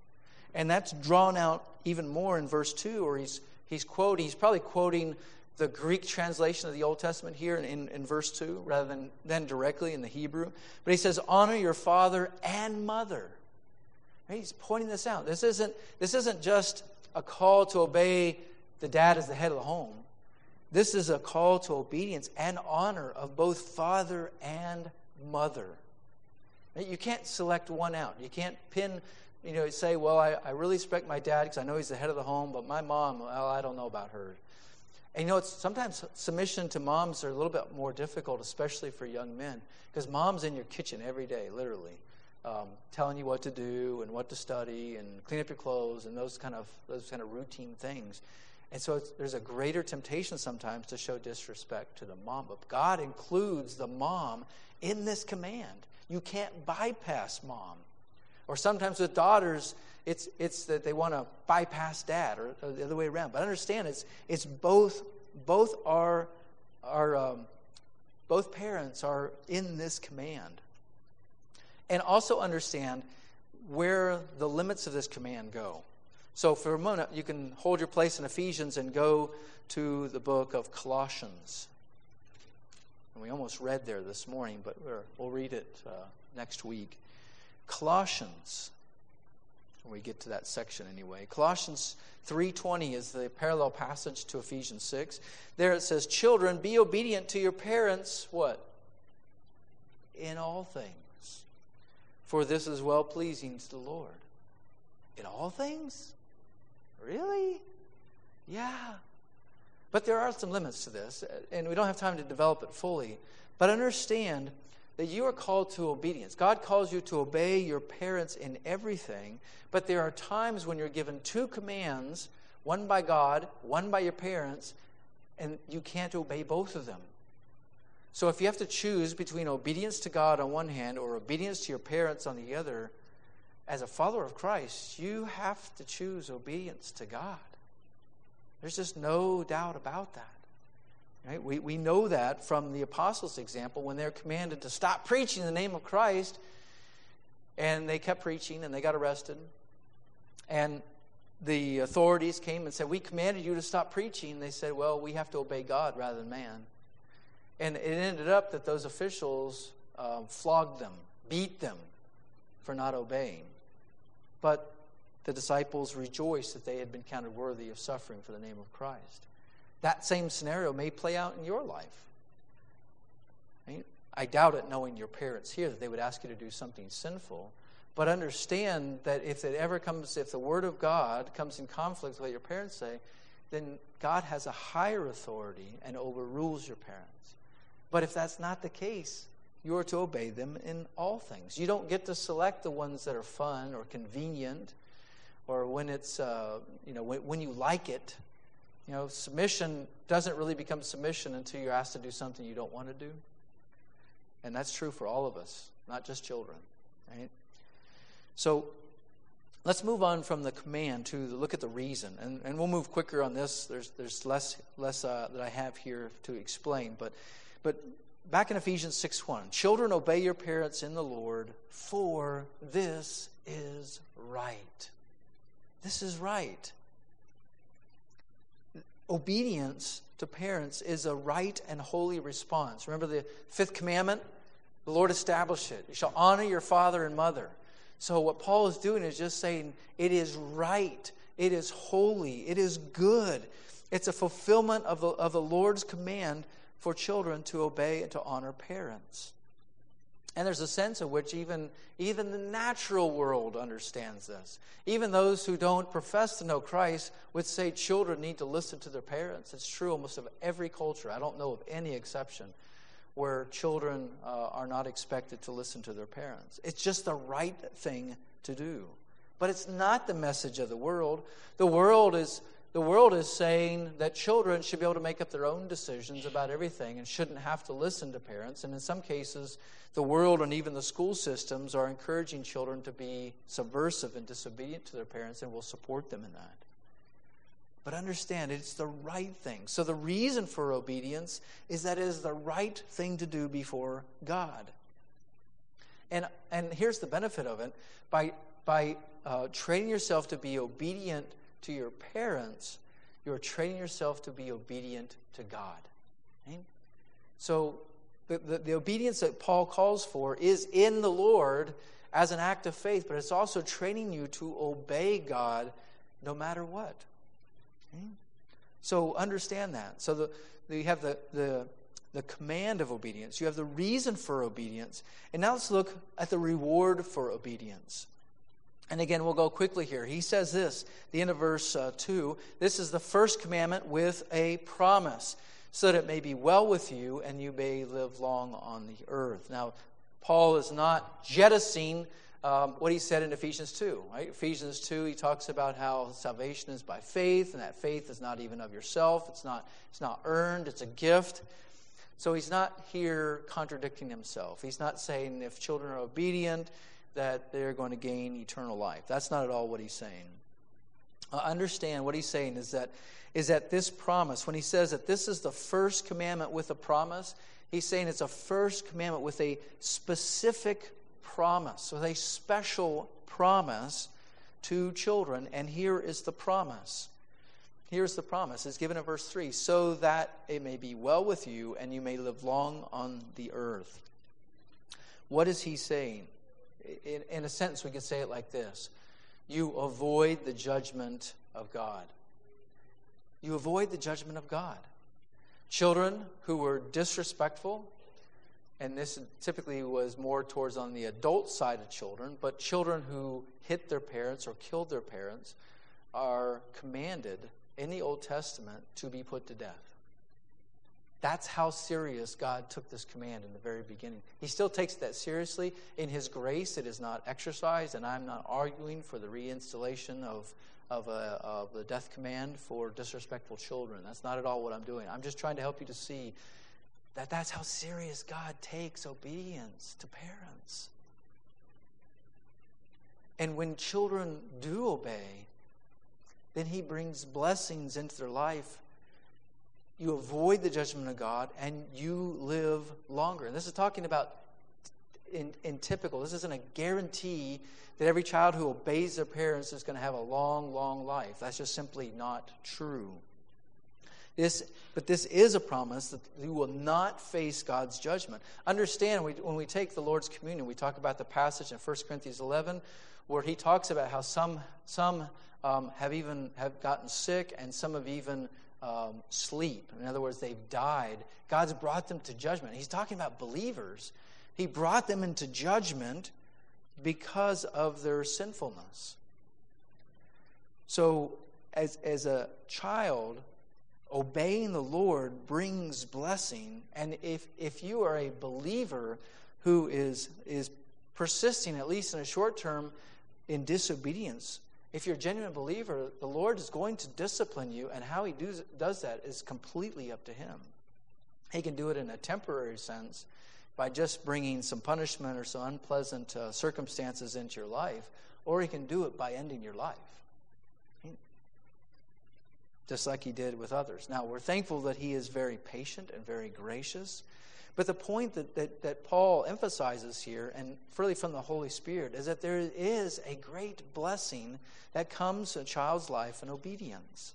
And that's drawn out even more in verse 2, where he's, he's quoting, he's probably quoting the Greek translation of the Old Testament here in, in, in verse 2 rather than, than directly in the Hebrew. But he says, Honor your father and mother. He's pointing this out. This isn't, this isn't just a call to obey the dad as the head of the home. This is a call to obedience and honor of both father and mother. You can't select one out. You can't pin, you know, say, well, I, I really respect my dad because I know he's the head of the home, but my mom, well, I don't know about her. And you know, it's, sometimes submission to moms are a little bit more difficult, especially for young men, because mom's in your kitchen every day, literally, um, telling you what to do and what to study and clean up your clothes and those kind of those kind of routine things. And so there's a greater temptation sometimes to show disrespect to the mom. But God includes the mom in this command. You can't bypass mom. Or sometimes with daughters, it's, it's that they want to bypass dad or, or, the other way around. But understand, it's, it's both, both are, are um, both parents are in this command. And also understand where the limits of this command go. So, for a moment, you can hold your place in Ephesians and go to the book of Colossians. And we almost read there this morning, but we will read it uh, next week. Colossians, when we get to that section anyway. Colossians 3:20 is the parallel passage to Ephesians 6. There it says, "Children, be obedient to your parents what? In all things. For this is well pleasing to the Lord." In all things? Really? Yeah. But there are some limits to this, and we don't have time to develop it fully. But understand that you are called to obedience. God calls you to obey your parents in everything, but there are times when you're given two commands one by God, one by your parents, and you can't obey both of them. So if you have to choose between obedience to God on one hand or obedience to your parents on the other, as a follower of Christ, you have to choose obedience to God. There's just no doubt about that. Right? We, we know that from the apostles' example when they're commanded to stop preaching in the name of Christ, and they kept preaching and they got arrested. And the authorities came and said, We commanded you to stop preaching. They said, Well, we have to obey God rather than man. And it ended up that those officials um, flogged them, beat them for not obeying. But the disciples rejoiced that they had been counted worthy of suffering for the name of Christ. That same scenario may play out in your life. I doubt it, knowing your parents here, that they would ask you to do something sinful. But understand that if it ever comes, if the Word of God comes in conflict with what your parents say, then God has a higher authority and overrules your parents. But if that's not the case, you are to obey them in all things. You don't get to select the ones that are fun or convenient or when it's, uh, you know, when, when you like it. You know, submission doesn't really become submission until you're asked to do something you don't want to do. And that's true for all of us, not just children, right? So let's move on from the command to look at the reason. And, and we'll move quicker on this. There's, there's less, less uh, that I have here to explain. But, but back in Ephesians 6 1, children, obey your parents in the Lord, for this is right. This is right. Obedience to parents is a right and holy response. Remember the fifth commandment? The Lord established it. You shall honor your father and mother. So, what Paul is doing is just saying it is right, it is holy, it is good. It's a fulfillment of the, of the Lord's command for children to obey and to honor parents. And there's a sense in which even, even the natural world understands this. Even those who don't profess to know Christ would say children need to listen to their parents. It's true almost of every culture. I don't know of any exception where children uh, are not expected to listen to their parents. It's just the right thing to do. But it's not the message of the world. The world is the world is saying that children should be able to make up their own decisions about everything and shouldn't have to listen to parents. And in some cases, the world and even the school systems are encouraging children to be subversive and disobedient to their parents and will support them in that. But understand, it's the right thing. So the reason for obedience is that it is the right thing to do before God. And, and here's the benefit of it by, by uh, training yourself to be obedient to your parents, you're training yourself to be obedient to God. Okay? So the, the, the obedience that Paul calls for is in the Lord as an act of faith, but it's also training you to obey God no matter what. Okay? So understand that. So the, the, you have the, the, the command of obedience, you have the reason for obedience, and now let's look at the reward for obedience. And again, we'll go quickly here. He says this, the end of verse uh, 2 this is the first commandment with a promise, so that it may be well with you and you may live long on the earth. Now, Paul is not jettisoning um, what he said in Ephesians 2. Right? Ephesians 2, he talks about how salvation is by faith, and that faith is not even of yourself, it's not, it's not earned, it's a gift. So he's not here contradicting himself. He's not saying if children are obedient, that they're going to gain eternal life. That's not at all what he's saying. Uh, understand what he's saying is that is that this promise, when he says that this is the first commandment with a promise, he's saying it's a first commandment with a specific promise, with a special promise to children. And here is the promise. Here's the promise. It's given in verse 3 so that it may be well with you and you may live long on the earth. What is he saying? In, in a sentence, we could say it like this You avoid the judgment of God. You avoid the judgment of God. Children who were disrespectful, and this typically was more towards on the adult side of children, but children who hit their parents or killed their parents are commanded in the Old Testament to be put to death. That's how serious God took this command in the very beginning. He still takes that seriously. In His grace, it is not exercised, and I'm not arguing for the reinstallation of, of, a, of the death command for disrespectful children. That's not at all what I'm doing. I'm just trying to help you to see that that's how serious God takes obedience to parents. And when children do obey, then He brings blessings into their life. You avoid the judgment of God and you live longer. And this is talking about in, in typical, this isn't a guarantee that every child who obeys their parents is going to have a long, long life. That's just simply not true. This, but this is a promise that you will not face God's judgment. Understand, we, when we take the Lord's communion, we talk about the passage in 1 Corinthians 11 where he talks about how some, some um, have even have gotten sick and some have even um, sleep. In other words, they've died. God's brought them to judgment. He's talking about believers. He brought them into judgment because of their sinfulness. So, as, as a child, obeying the Lord brings blessing. And if, if you are a believer who is, is persisting, at least in a short term, in disobedience, if you're a genuine believer, the Lord is going to discipline you, and how He does, does that is completely up to Him. He can do it in a temporary sense by just bringing some punishment or some unpleasant uh, circumstances into your life, or He can do it by ending your life just like he did with others. Now, we're thankful that he is very patient and very gracious. But the point that, that, that Paul emphasizes here, and really from the Holy Spirit, is that there is a great blessing that comes to a child's life in obedience.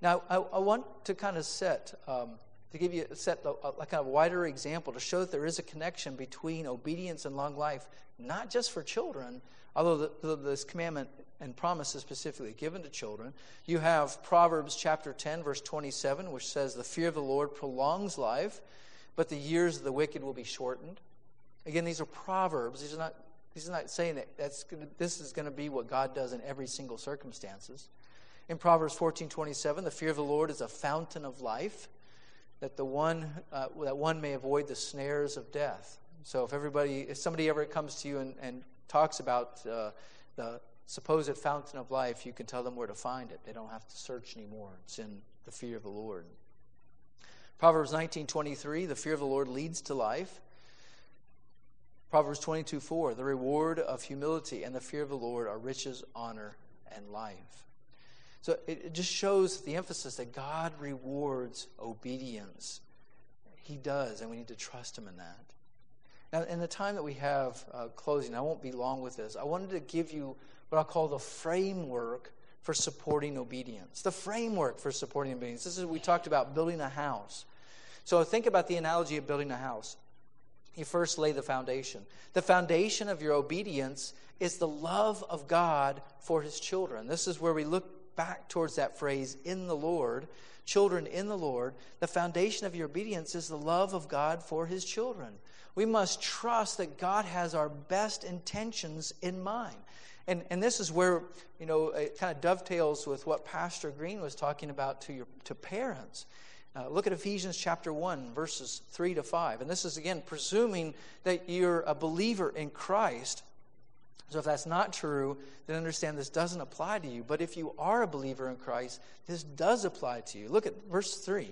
Now, I, I want to kind of set, um, to give you set a, a kind of wider example to show that there is a connection between obedience and long life, not just for children, although the, the, this commandment and promises specifically given to children. You have Proverbs chapter 10, verse 27, which says, The fear of the Lord prolongs life, but the years of the wicked will be shortened. Again, these are proverbs. These are not, these are not saying that that's, this is going to be what God does in every single circumstances. In Proverbs 14, 27, the fear of the Lord is a fountain of life, that the one uh, that one may avoid the snares of death. So if everybody, if somebody ever comes to you and, and talks about uh, the supposed fountain of life, you can tell them where to find it. They don't have to search anymore. It's in the fear of the Lord. Proverbs 19:23, the fear of the Lord leads to life. Proverbs 22:4, the reward of humility and the fear of the Lord are riches, honor, and life. So it, it just shows the emphasis that God rewards obedience. He does, and we need to trust Him in that. Now, in the time that we have uh, closing, I won't be long with this. I wanted to give you what I'll call the framework for supporting obedience. The framework for supporting obedience. This is we talked about building a house. So think about the analogy of building a house. You first lay the foundation. The foundation of your obedience is the love of God for his children. This is where we look back towards that phrase, in the Lord, children in the Lord. The foundation of your obedience is the love of God for his children. We must trust that God has our best intentions in mind. And, and this is where, you know, it kind of dovetails with what Pastor Green was talking about to, your, to parents. Uh, look at Ephesians chapter 1, verses 3 to 5. And this is, again, presuming that you're a believer in Christ. So if that's not true, then understand this doesn't apply to you. But if you are a believer in Christ, this does apply to you. Look at verse 3,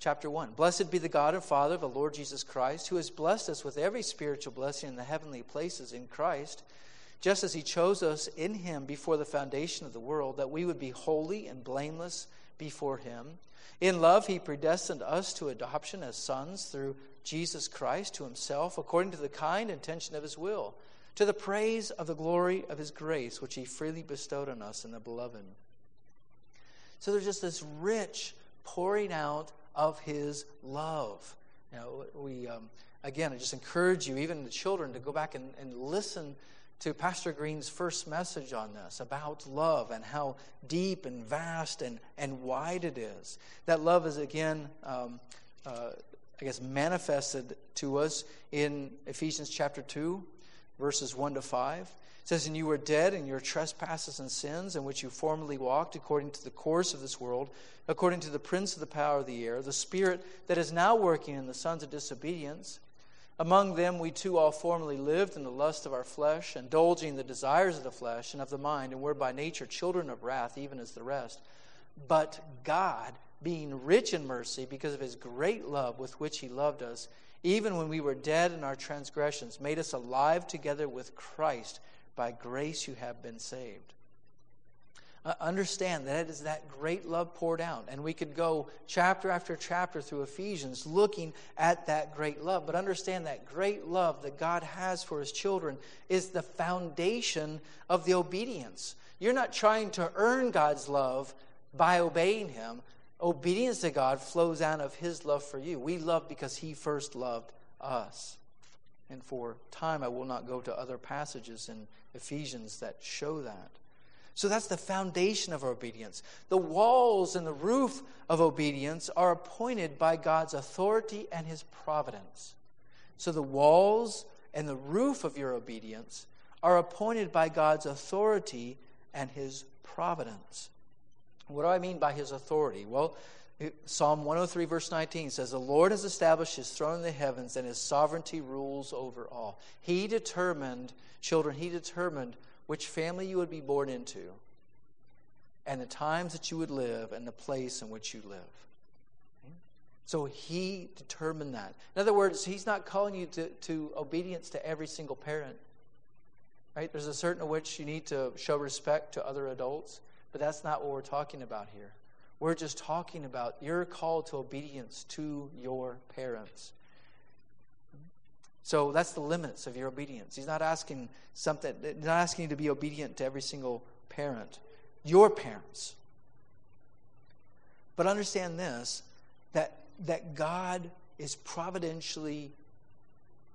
chapter 1. Blessed be the God and Father of the Lord Jesus Christ, who has blessed us with every spiritual blessing in the heavenly places in Christ just as he chose us in him before the foundation of the world, that we would be holy and blameless before him. In love, he predestined us to adoption as sons through Jesus Christ to himself, according to the kind intention of his will, to the praise of the glory of his grace, which he freely bestowed on us in the beloved. So there's just this rich pouring out of his love. You know, we, um, again, I just encourage you, even the children, to go back and, and listen to Pastor Green's first message on this about love and how deep and vast and, and wide it is. That love is again, um, uh, I guess, manifested to us in Ephesians chapter 2, verses 1 to 5. It says, And you were dead in your trespasses and sins, in which you formerly walked according to the course of this world, according to the prince of the power of the air, the spirit that is now working in the sons of disobedience among them, we too all formerly lived in the lust of our flesh, indulging the desires of the flesh and of the mind, and were by nature children of wrath, even as the rest. But God, being rich in mercy, because of his great love with which he loved us, even when we were dead in our transgressions, made us alive together with Christ. By grace you have been saved. Uh, understand that it is that great love poured out. And we could go chapter after chapter through Ephesians looking at that great love. But understand that great love that God has for his children is the foundation of the obedience. You're not trying to earn God's love by obeying him. Obedience to God flows out of his love for you. We love because he first loved us. And for time, I will not go to other passages in Ephesians that show that. So that's the foundation of obedience. The walls and the roof of obedience are appointed by God's authority and his providence. So the walls and the roof of your obedience are appointed by God's authority and his providence. What do I mean by his authority? Well, Psalm 103, verse 19 says, The Lord has established his throne in the heavens, and his sovereignty rules over all. He determined, children, he determined which family you would be born into, and the times that you would live, and the place in which you live. So he determined that. In other words, he's not calling you to, to obedience to every single parent. Right? There's a certain which you need to show respect to other adults, but that's not what we're talking about here. We're just talking about your call to obedience to your parents. So that's the limits of your obedience. He's not asking something, not asking you to be obedient to every single parent, your parents. But understand this that, that God is providentially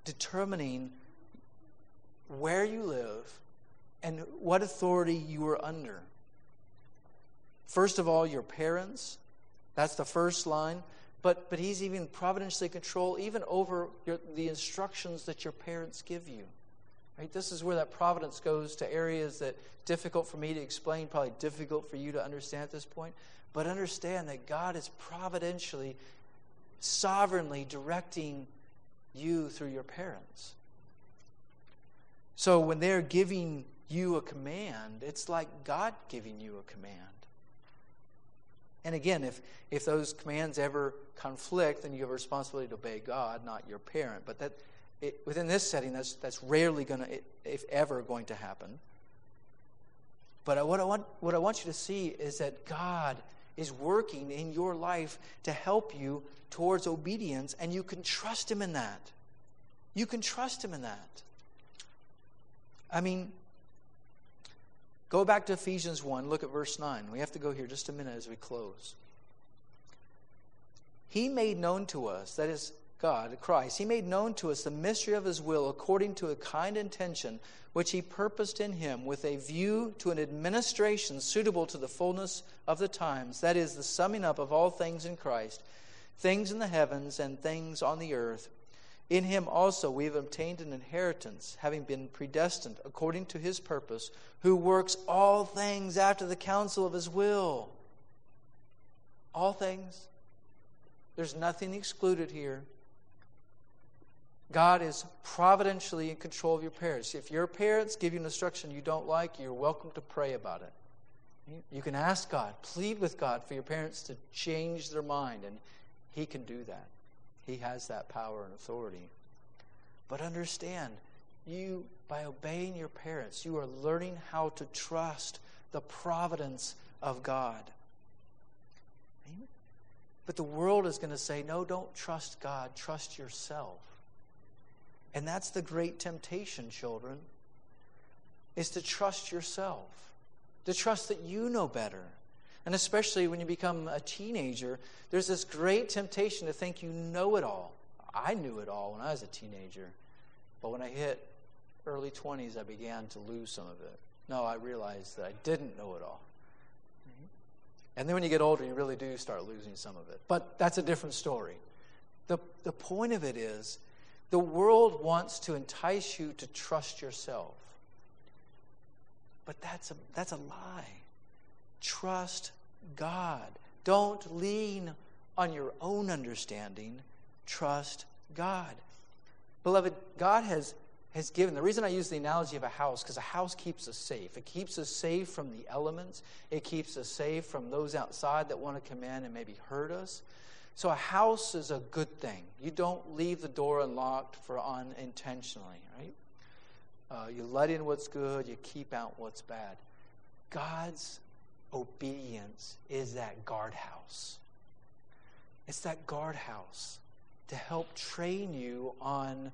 determining where you live and what authority you are under. First of all, your parents. That's the first line but, but he's even providentially control even over your, the instructions that your parents give you. Right? This is where that providence goes to areas that difficult for me to explain, probably difficult for you to understand at this point. But understand that God is providentially, sovereignly directing you through your parents. So when they're giving you a command, it's like God giving you a command. And again, if, if those commands ever conflict, then you have a responsibility to obey God, not your parent. But that it, within this setting, that's, that's rarely going to, if ever, going to happen. But what I, want, what I want you to see is that God is working in your life to help you towards obedience, and you can trust Him in that. You can trust Him in that. I mean, Go back to Ephesians 1, look at verse 9. We have to go here just a minute as we close. He made known to us, that is God, Christ, He made known to us the mystery of His will according to a kind intention which He purposed in Him with a view to an administration suitable to the fullness of the times, that is, the summing up of all things in Christ, things in the heavens and things on the earth in him also we have obtained an inheritance, having been predestined according to his purpose, who works all things after the counsel of his will. All things. There's nothing excluded here. God is providentially in control of your parents. If your parents give you an instruction you don't like, you're welcome to pray about it. You can ask God, plead with God for your parents to change their mind, and He can do that. He has that power and authority. But understand, you, by obeying your parents, you are learning how to trust the providence of God. But the world is going to say, no, don't trust God, trust yourself. And that's the great temptation, children, is to trust yourself, to trust that you know better, and especially when you become a teenager, there's this great temptation to think you know it all. I knew it all when I was a teenager. But when I hit early 20s, I began to lose some of it. No, I realized that I didn't know it all. And then when you get older, you really do start losing some of it. But that's a different story. The, the point of it is the world wants to entice you to trust yourself. But that's a, that's a lie. Trust God. Don't lean on your own understanding. Trust God. Beloved, God has, has given. The reason I use the analogy of a house, because a house keeps us safe. It keeps us safe from the elements, it keeps us safe from those outside that want to come in and maybe hurt us. So a house is a good thing. You don't leave the door unlocked for unintentionally, right? Uh, you let in what's good, you keep out what's bad. God's obedience is that guardhouse. It's that guardhouse to help train you on,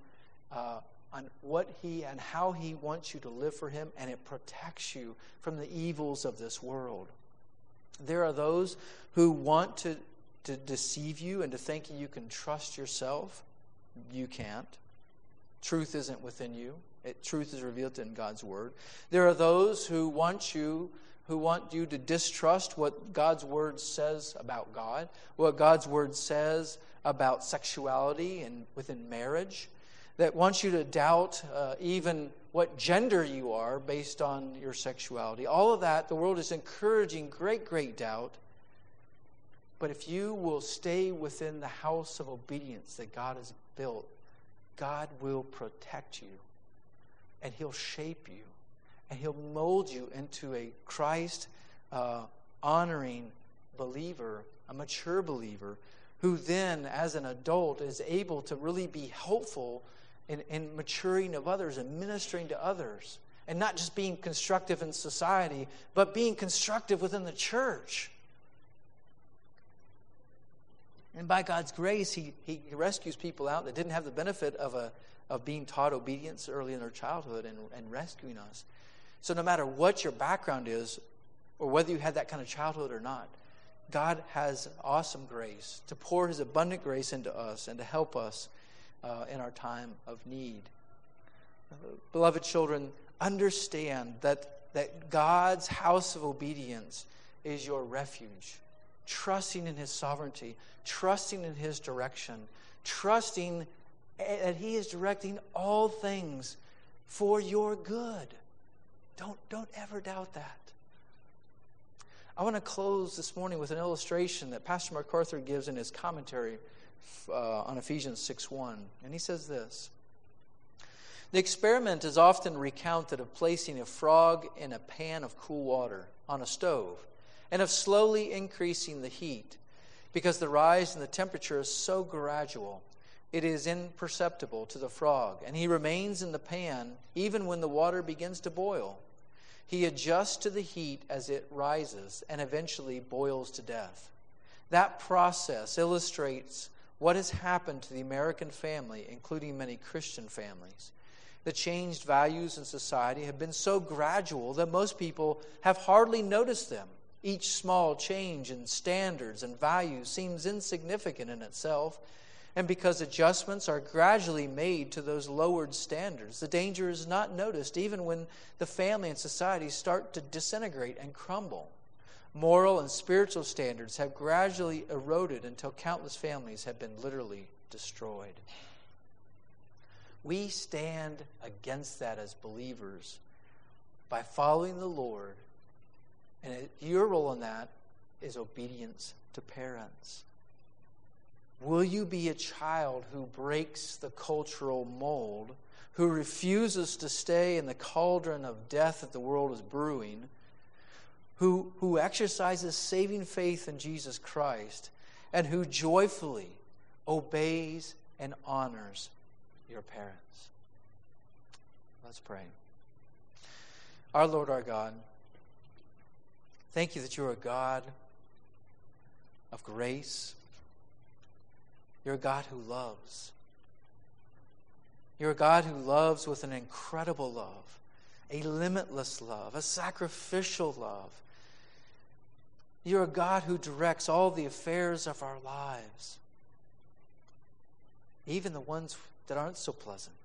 uh, on what He and how He wants you to live for Him, and it protects you from the evils of this world. There are those who want to, to deceive you and to think you can trust yourself. You can't. Truth isn't within you. It, truth is revealed in God's word. There are those who want you who want you to distrust what God's word says about God, what God's word says about sexuality and within marriage, that wants you to doubt uh, even what gender you are based on your sexuality. All of that, the world is encouraging great, great doubt. But if you will stay within the house of obedience that God has built, God will protect you and He'll shape you and He'll mold you into a Christ uh, honoring believer, a mature believer, who then, as an adult, is able to really be helpful in, in maturing of others and ministering to others. And not just being constructive in society, but being constructive within the church. And by God's grace, he, he rescues people out that didn't have the benefit of, a, of being taught obedience early in their childhood and, and rescuing us. So, no matter what your background is, or whether you had that kind of childhood or not, God has awesome grace to pour His abundant grace into us and to help us uh, in our time of need. beloved children, understand that, that God's house of obedience is your refuge. Trusting in His sovereignty, trusting in His direction, trusting that He is directing all things for your good. Don't, don't ever doubt that. I want to close this morning with an illustration that Pastor MacArthur gives in his commentary uh, on Ephesians 6 1. And he says this The experiment is often recounted of placing a frog in a pan of cool water on a stove and of slowly increasing the heat because the rise in the temperature is so gradual it is imperceptible to the frog, and he remains in the pan even when the water begins to boil. He adjusts to the heat as it rises and eventually boils to death. That process illustrates what has happened to the American family, including many Christian families. The changed values in society have been so gradual that most people have hardly noticed them. Each small change in standards and values seems insignificant in itself and because adjustments are gradually made to those lowered standards, the danger is not noticed even when the family and society start to disintegrate and crumble. Moral and spiritual standards have gradually eroded until countless families have been literally destroyed. We stand against that as believers by following the Lord, and your role in that is obedience to parents. Will you be a child who breaks the cultural mold, who refuses to stay in the cauldron of death that the world is brewing, who, who exercises saving faith in Jesus Christ, and who joyfully obeys and honors your parents? Let's pray. Our Lord, our God, thank you that you're a God of grace you're a God who loves. You're a God who loves with an incredible love, a limitless love, a sacrificial love. You're a God who directs all the affairs of our lives, even the ones that aren't so pleasant.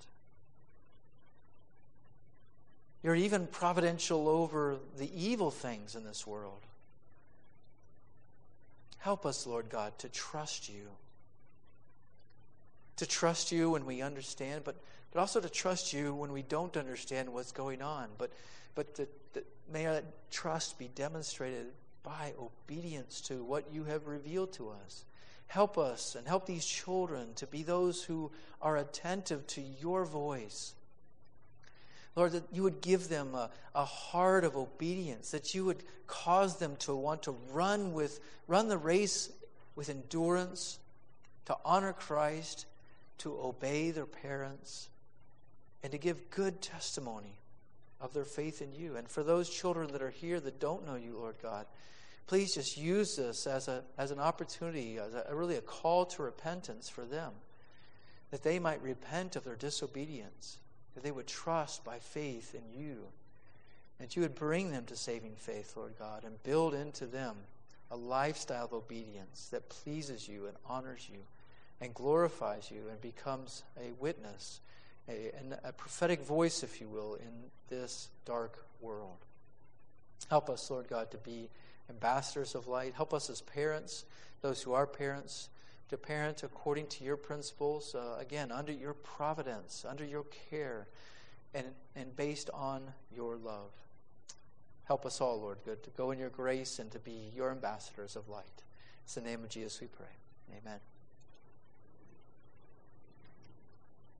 You're even providential over the evil things in this world. Help us, Lord God, to trust you to trust you when we understand, but, but also to trust you when we don't understand what's going on. But, but may that trust be demonstrated by obedience to what you have revealed to us. Help us and help these children to be those who are attentive to your voice. Lord, that you would give them a, a heart of obedience, that you would cause them to want to run with run the race with endurance, to honor Christ, to obey their parents, and to give good testimony of their faith in you. And for those children that are here that don't know you, Lord God, please just use this as, a, as an opportunity, as a, really a call to repentance for them, that they might repent of their disobedience, that they would trust by faith in you, that you would bring them to saving faith, Lord God, and build into them a lifestyle of obedience that pleases you and honors you and glorifies you and becomes a witness, a, a prophetic voice, if you will, in this dark world. Help us, Lord God, to be ambassadors of light. Help us as parents, those who are parents, to parent according to your principles, uh, again, under your providence, under your care, and, and based on your love. Help us all, Lord, good, to go in your grace and to be your ambassadors of light. It's the name of Jesus we pray. Amen.